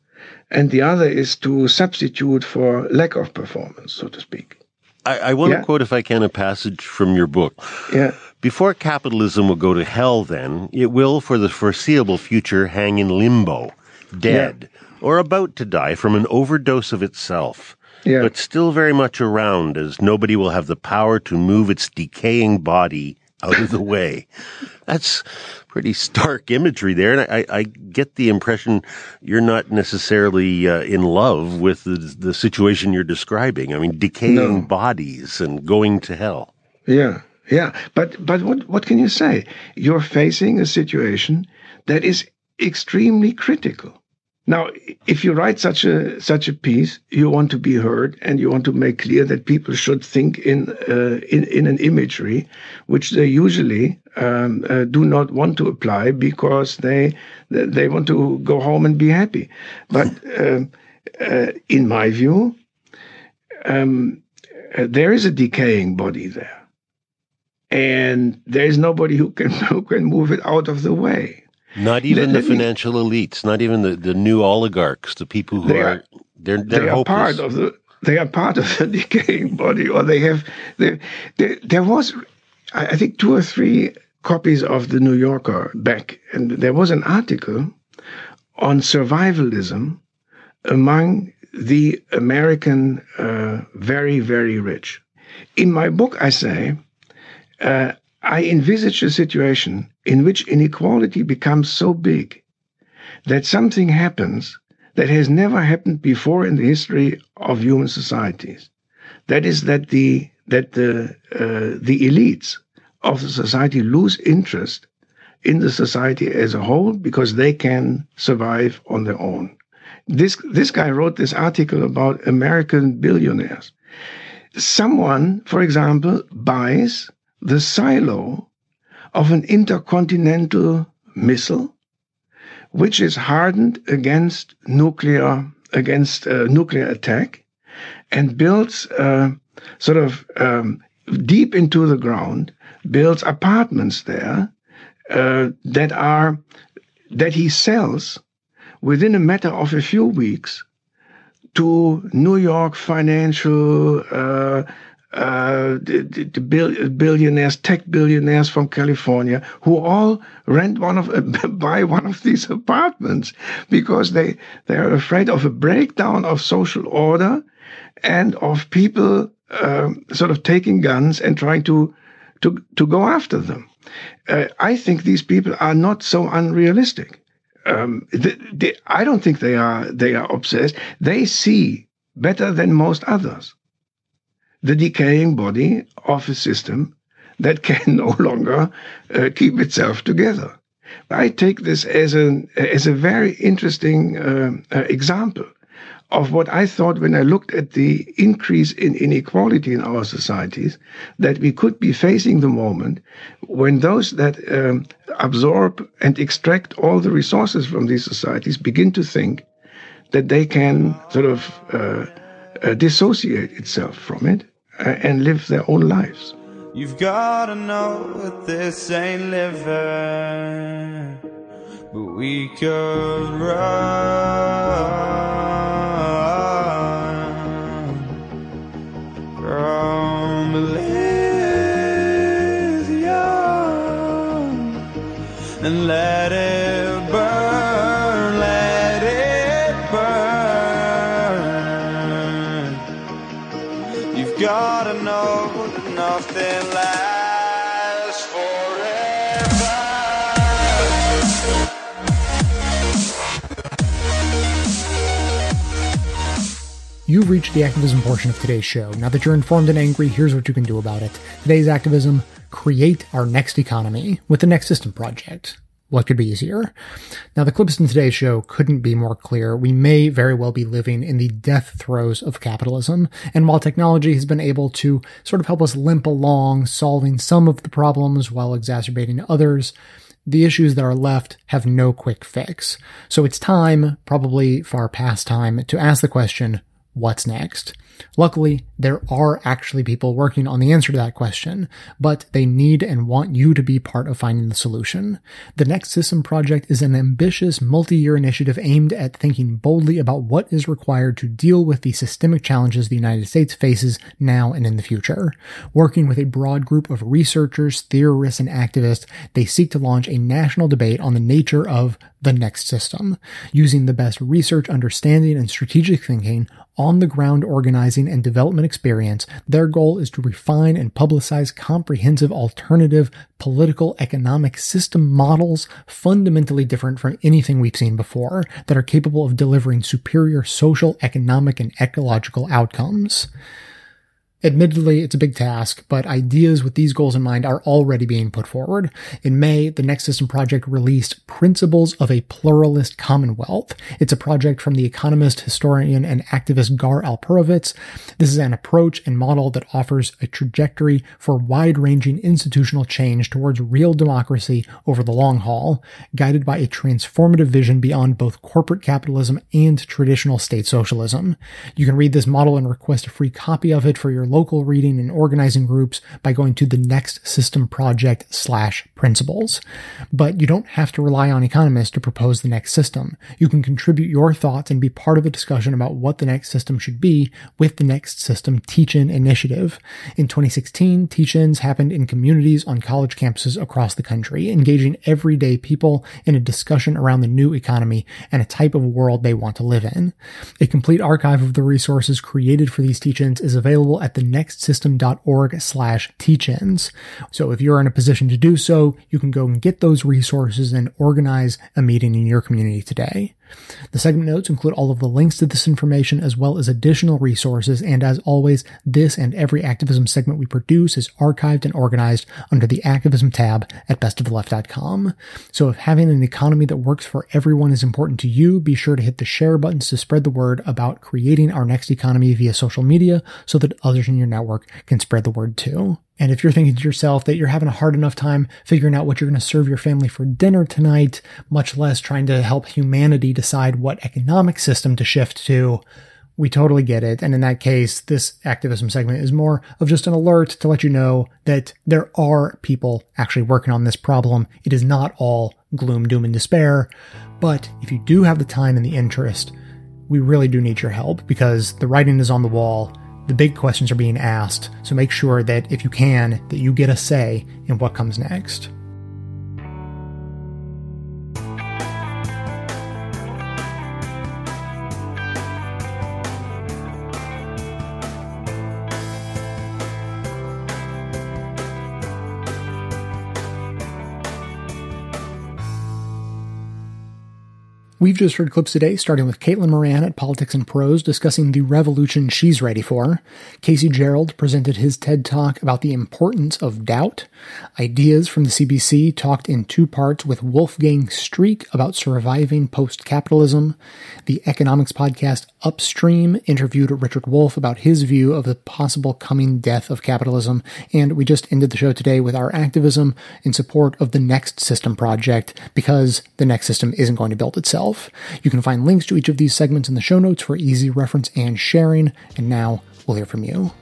and the other is to substitute for lack of performance, so to speak. I, I want yeah? to quote, if I can, a passage from your book. Yeah. Before capitalism will go to hell, then it will, for the foreseeable future, hang in limbo, dead, yeah. Or about to die from an overdose of itself yeah. but still very much around as nobody will have the power to move its decaying body out of the way. That's pretty stark imagery there. And I, I get the impression you're not necessarily uh, in love with the, the situation you're describing. I mean, decaying no. bodies and going to hell. Yeah. Yeah. But, but what, what can you say? You're facing a situation that is extremely critical. Now, if you write such a such a piece, you want to be heard, and you want to make clear that people should think in uh, in, in an imagery, which they usually um, uh, do not want to apply because they they want to go home and be happy. But uh, uh in my view, um, uh, there is a decaying body there, and there is nobody who can who can move it out of the way. Not even the financial elites, not even the, the new oligarchs, the people who they are, are they're they're they are part of the they are part of the decaying body, or they have they, they, there was I think two or three copies of the New Yorker back, and there was an article on survivalism among the American uh, very very rich. In my book, I say uh, I envisage a situation in which inequality becomes so big that something happens that has never happened before in the history of human societies. That is that the that the uh, the elites of the society lose interest in the society as a whole because they can survive on their own. This this guy wrote this article about American billionaires. Someone, for example, buys the silo of an intercontinental missile, which is hardened against nuclear against uh, nuclear attack, and builds uh, sort of um, deep into the ground, builds apartments there uh, that are that he sells within a matter of a few weeks to New York financial uh, uh, the, the billionaires, tech billionaires from California, who all rent one of, buy one of these apartments because they, they are afraid of a breakdown of social order and of people um, sort of taking guns and trying to, to, to go after them. Uh, I think these people are not so unrealistic. Um, I don't think they are, they are obsessed. They see better than most others the decaying body of a system that can no longer uh, keep itself together. I take this as a as a very interesting uh, uh, example of what I thought when I looked at the increase in inequality in our societies, that we could be facing the moment when those that um, absorb and extract all the resources from these societies begin to think that they can sort of uh, uh, dissociate itself from it and live their own lives. You've gotta know that this ain't living, but we could run You've reached the activism portion of today's show. Now that you're informed and angry, here's what you can do about it. Today's activism create our next economy with the Next System Project. What could be easier? Now, the clips in today's show couldn't be more clear. We may very well be living in the death throes of capitalism. And while technology has been able to sort of help us limp along, solving some of the problems while exacerbating others, the issues that are left have no quick fix. So it's time, probably far past time, to ask the question, what's next? Luckily, there are actually people working on the answer to that question, but they need and want you to be part of finding the solution. The Next System Project is an ambitious multi-year initiative aimed at thinking boldly about what is required to deal with the systemic challenges the United States faces now and in the future. Working with a broad group of researchers, theorists, and activists, they seek to launch a national debate on the nature of the next system, using the best research, understanding, and strategic thinking on the ground and development experience, their goal is to refine and publicize comprehensive alternative political economic system models fundamentally different from anything we've seen before that are capable of delivering superior social, economic, and ecological outcomes. Admittedly, it's a big task, but ideas with these goals in mind are already being put forward. In May, the Next System Project released Principles of a Pluralist Commonwealth. It's a project from the economist, historian, and activist Gar Alperovitz. This is an approach and model that offers a trajectory for wide-ranging institutional change towards real democracy over the long haul, guided by a transformative vision beyond both corporate capitalism and traditional state socialism. You can read this model and request a free copy of it for your local reading and organizing groups by going to the Next System Project slash principles. But you don't have to rely on economists to propose the next system. You can contribute your thoughts and be part of a discussion about what the next system should be with the Next System Teach-In initiative. In 2016, teach-ins happened in communities on college campuses across the country, engaging everyday people in a discussion around the new economy and a type of world they want to live in. A complete archive of the resources created for these teach-ins is available at the nextsystem.org slash. So if you're in a position to do so, you can go and get those resources and organize a meeting in your community today. The segment notes include all of the links to this information as well as additional resources, and as always, this and every activism segment we produce is archived and organized under the activism tab at bestoftheleft.com. So if having an economy that works for everyone is important to you, be sure to hit the share buttons to spread the word about creating our next economy via social media so that others in your network can spread the word too. And if you're thinking to yourself that you're having a hard enough time figuring out what you're going to serve your family for dinner tonight, much less trying to help humanity decide what economic system to shift to, we totally get it. And in that case, this activism segment is more of just an alert to let you know that there are people actually working on this problem. It is not all gloom, doom, and despair. But if you do have the time and the interest, we really do need your help because the writing is on the wall the big questions are being asked, so make sure that if you can, that you get a say in what comes next. We've just heard clips today, starting with Caitlin Moran at Politics and Prose discussing the revolution she's ready for. Casey Gerald presented his TED Talk about the importance of doubt. Ideas from the CBC talked in two parts with Wolfgang Streeck about surviving post-capitalism. The economics podcast Upstream interviewed Richard Wolff about his view of the possible coming death of capitalism. And we just ended the show today with our activism in support of the Next System project because the Next System isn't going to build itself. You can find links to each of these segments in the show notes for easy reference and sharing. And now we'll hear from you.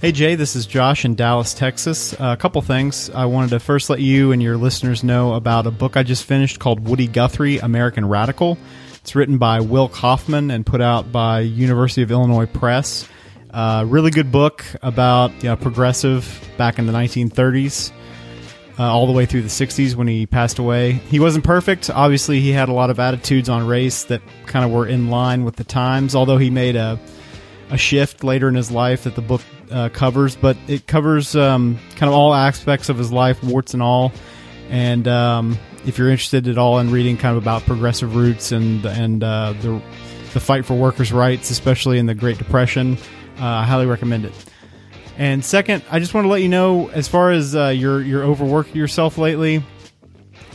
Hey Jay, this is Josh in Dallas, Texas. Uh, a couple things. I wanted to first let you and your listeners know about a book I just finished called Woody Guthrie, American Radical. It's written by Will Kaufman and put out by University of Illinois Press. Uh, really good book about you know, progressive back in the 1930s. Uh, all the way through the 60s when he passed away. He wasn't perfect. Obviously, he had a lot of attitudes on race that kind of were in line with the times, although he made a, a shift later in his life that the book uh, covers. But it covers um, kind of all aspects of his life, warts and all. And um, if you're interested at all in reading kind of about progressive roots and, and uh, the, the fight for workers' rights, especially in the Great Depression, uh, I highly recommend it. And second, I just want to let you know, as far as uh, you're you're overworking yourself lately,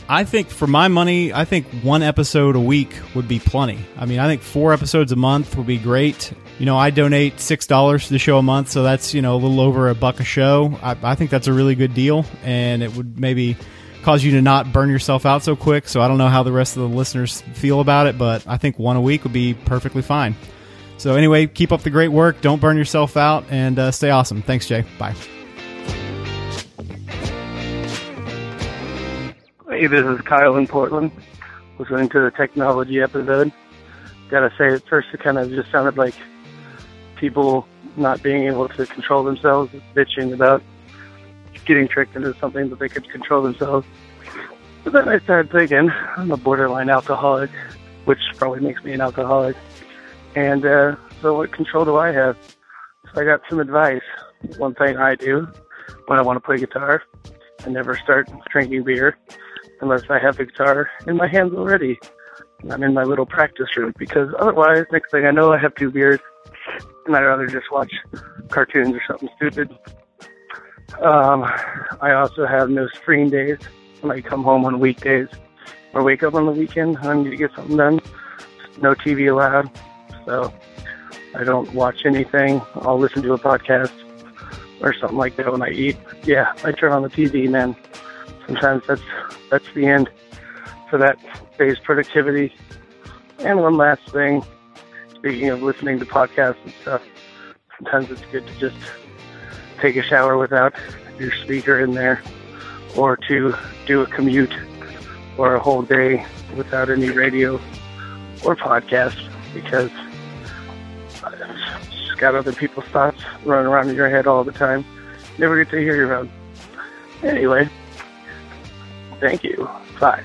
I think for my money, I think one episode a week would be plenty. I mean, I think four episodes a month would be great. You know, I donate six dollars to the show a month, so that's you know a little over a buck a show. I, I think that's a really good deal, and it would maybe cause you to not burn yourself out so quick. So I don't know how the rest of the listeners feel about it, but I think one a week would be perfectly fine. So anyway, keep up the great work. Don't burn yourself out, and uh, stay awesome. Thanks, Jay. Bye. Hey, this is Kyle in Portland. Listening to the technology episode. Gotta say, at first it kind of just sounded like people not being able to control themselves, bitching about getting tricked into something that they could control themselves. But then I started thinking, I'm a borderline alcoholic, which probably makes me an alcoholic. And uh, so, what control do I have? So, I got some advice. One thing I do when I want to play guitar, I never start drinking beer unless I have the guitar in my hands already. And I'm in my little practice room because otherwise, next thing I know, I have two beers and I'd rather just watch cartoons or something stupid. Um, I also have no screen days I come home on weekdays or wake up on the weekend. I need to get something done. No TV allowed. So I don't watch anything. I'll listen to a podcast or something like that when I eat. Yeah, I turn on the TV, man. Sometimes that's that's the end for that day's productivity. And one last thing, speaking of listening to podcasts and stuff, sometimes it's good to just take a shower without your speaker in there, or to do a commute or a whole day without any radio or podcast because got other people's thoughts running around in your head all the time. Never get to hear your own. Anyway, thank you. Bye.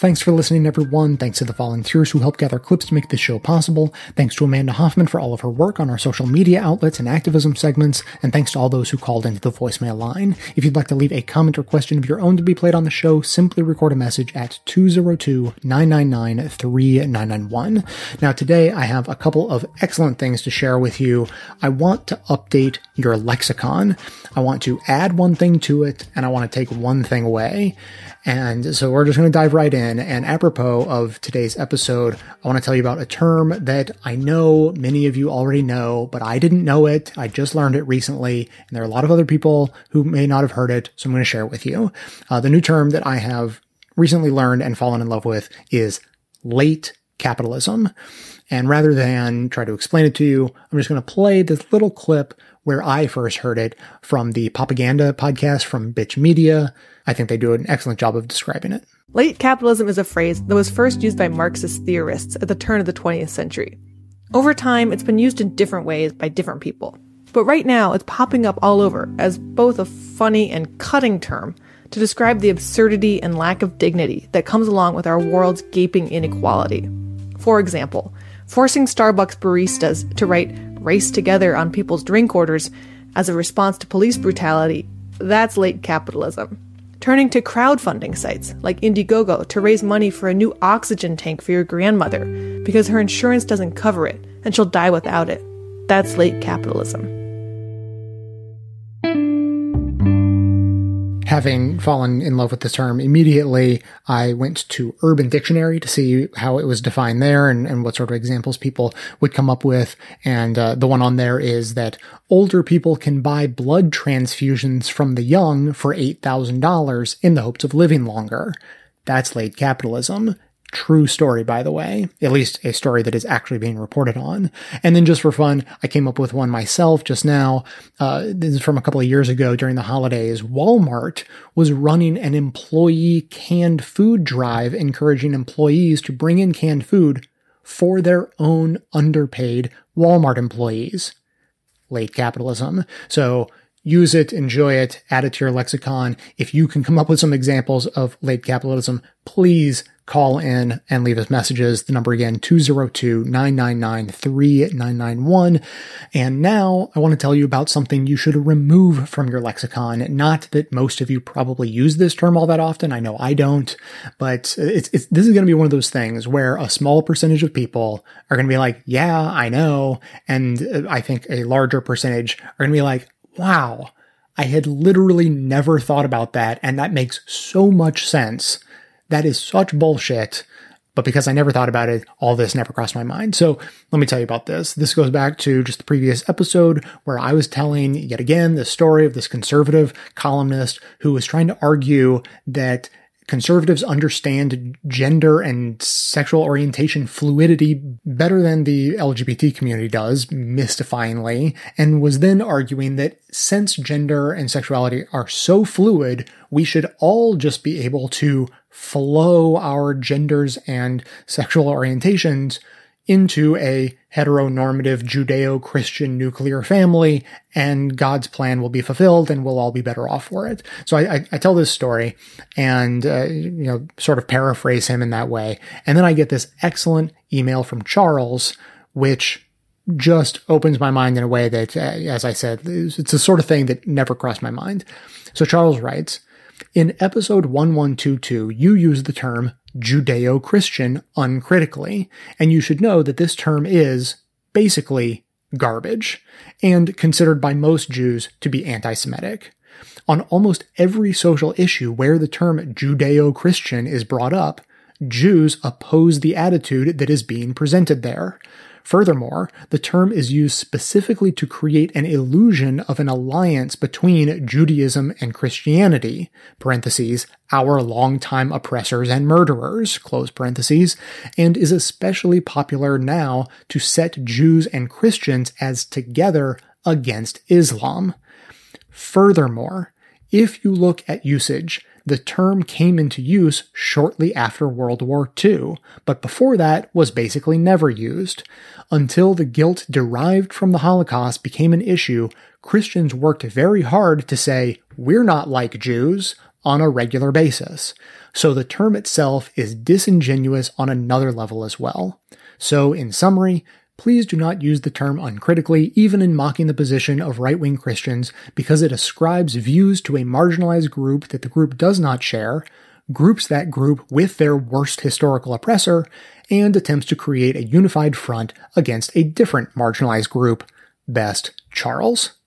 Thanks for listening, everyone. Thanks to the volunteers who helped gather clips to make this show possible. Thanks to Amanda Hoffman for all of her work on our social media outlets and activism segments. And thanks to all those who called into the voicemail line. If you'd like to leave a comment or question of your own to be played on the show, simply record a message at 202-999-3991. Now today I have a couple of excellent things to share with you. I want to update your lexicon. I want to add one thing to it and I want to take one thing away. And so we're just going to dive right in. And apropos of today's episode, I want to tell you about a term that I know many of you already know, but I didn't know it. I just learned it recently. And there are a lot of other people who may not have heard it. So I'm going to share it with you. Uh, the new term that I have recently learned and fallen in love with is late capitalism. And rather than try to explain it to you, I'm just going to play this little clip where I first heard it from the Popaganda podcast from Bitch Media. I think they do an excellent job of describing it. Late capitalism is a phrase that was first used by Marxist theorists at the turn of the 20th century. Over time, it's been used in different ways by different people. But right now, it's popping up all over as both a funny and cutting term to describe the absurdity and lack of dignity that comes along with our world's gaping inequality. For example, forcing Starbucks baristas to write race together on people's drink orders as a response to police brutality, that's late capitalism. Turning to crowdfunding sites like Indiegogo to raise money for a new oxygen tank for your grandmother because her insurance doesn't cover it and she'll die without it. That's late capitalism. Having fallen in love with this term immediately, I went to Urban Dictionary to see how it was defined there and, and what sort of examples people would come up with. And uh, the one on there is that older people can buy blood transfusions from the young for $8,000 in the hopes of living longer. That's late capitalism. True story, by the way. At least a story that is actually being reported on. And then just for fun, I came up with one myself just now. Uh, this is from a couple of years ago during the holidays. Walmart was running an employee canned food drive, encouraging employees to bring in canned food for their own underpaid Walmart employees. Late capitalism. So use it, enjoy it, add it to your lexicon. If you can come up with some examples of late capitalism, please call in and leave us messages. The number again, 202-999-3991. And now I want to tell you about something you should remove from your lexicon. Not that most of you probably use this term all that often. I know I don't, but it's, it's this is going to be one of those things where a small percentage of people are going to be like, yeah, I know. And I think a larger percentage are going to be like, wow, I had literally never thought about that. And that makes so much sense. That is such bullshit. But because I never thought about it, all this never crossed my mind. So let me tell you about this. This goes back to just the previous episode where I was telling yet again the story of this conservative columnist who was trying to argue that conservatives understand gender and sexual orientation fluidity better than the LGBT community does, mystifyingly, and was then arguing that since gender and sexuality are so fluid, we should all just be able to flow our genders and sexual orientations into a heteronormative Judeo-Christian nuclear family and God's plan will be fulfilled and we'll all be better off for it. So I, I, I tell this story and, uh, you know, sort of paraphrase him in that way. And then I get this excellent email from Charles, which just opens my mind in a way that, uh, as I said, it's the sort of thing that never crossed my mind. So Charles writes, in episode 1122, you use the term Judeo Christian uncritically, and you should know that this term is basically garbage and considered by most Jews to be anti Semitic. On almost every social issue where the term Judeo Christian is brought up, Jews oppose the attitude that is being presented there. Furthermore, the term is used specifically to create an illusion of an alliance between Judaism and Christianity, parentheses, our longtime oppressors and murderers, close parentheses, and is especially popular now to set Jews and Christians as together against Islam. Furthermore, if you look at usage, the term came into use shortly after World War II, but before that was basically never used. Until the guilt derived from the Holocaust became an issue, Christians worked very hard to say, we're not like Jews, on a regular basis. So the term itself is disingenuous on another level as well. So, in summary, please do not use the term uncritically, even in mocking the position of right wing Christians, because it ascribes views to a marginalized group that the group does not share, groups that group with their worst historical oppressor, and attempts to create a unified front against a different marginalized group. Best, Charles.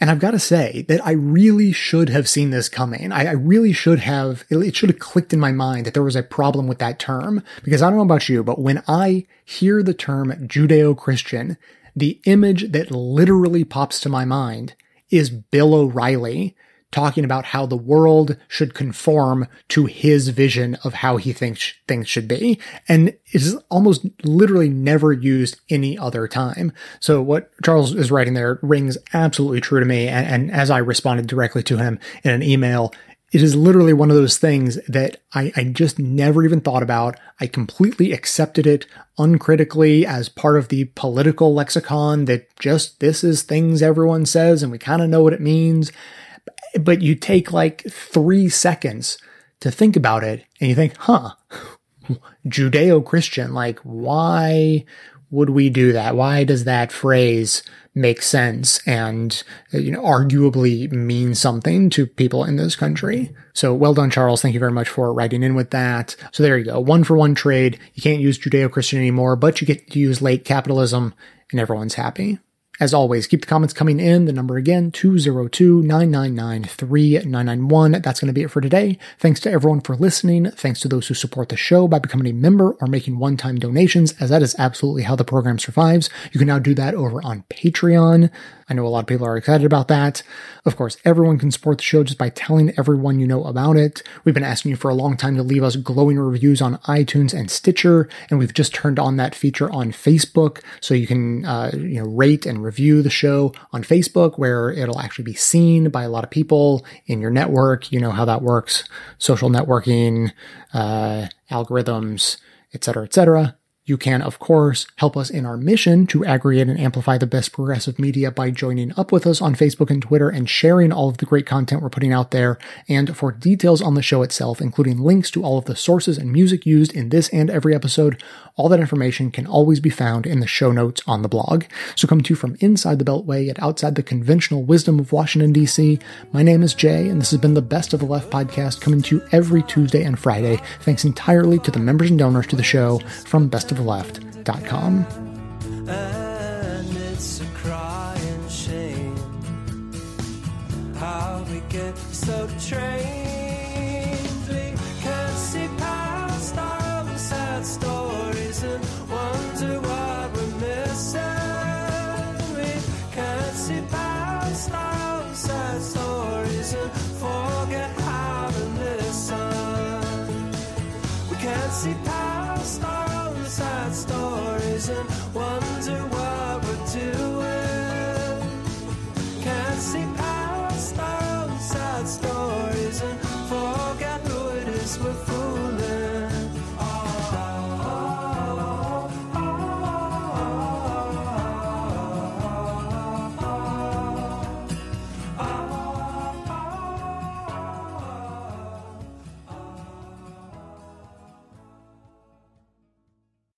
And I've got to say that I really should have seen this coming. I, I, really should have, it should have clicked in my mind that there was a problem with that term. Because I don't know about you, but when I hear the term Judeo-Christian, the image that literally pops to my mind is Bill O'Reilly talking about how the world should conform to his vision of how he thinks things should be. And it's almost literally never used any other time. So what Charles is writing there rings absolutely true to me. And, and as I responded directly to him in an email, it is literally one of those things that I, I, just never even thought about. I completely accepted it uncritically as part of the political lexicon that just this is things everyone says and we kind of know what it means but you take like three seconds to think about it and you think, huh, Judeo Christian, like, why would we do that? Why does that phrase make sense and you know arguably mean something to people in this country. So well done, Charles. Thank you very much for writing in with that. So there you go. One for one trade. You can't use Judeo-Christian anymore, but you get to use late capitalism and everyone's happy. As always, keep the comments coming in. The number again, 202-999-3991. That's going to be it for today. Thanks to everyone for listening. Thanks to those who support the show by becoming a member or making one-time donations, as that is absolutely how the program survives. You can now do that over on Patreon. I know a lot of people are excited about that. Of course, everyone can support the show just by telling everyone you know about it. We've been asking you for a long time to leave us glowing reviews on iTunes and Stitcher, and we've just turned on that feature on Facebook, so you can uh, you know rate and review the show on Facebook, where it'll actually be seen by a lot of people in your network. You know how that works: social networking, uh, algorithms, etc., etc. You can, of course, help us in our mission to aggregate and amplify the best progressive media by joining up with us on Facebook and Twitter and sharing all of the great content we're putting out there. And for details on the show itself, including links to all of the sources and music used in this and every episode, all that information can always be found in the show notes on the blog. So come to you from inside the Beltway yet outside the conventional wisdom of Washington, D.C. My name is Jay, and this has been the Best of the Left podcast coming to you every Tuesday and Friday, thanks entirely to the members and donors to the show from bestoftheleft.com. And uh,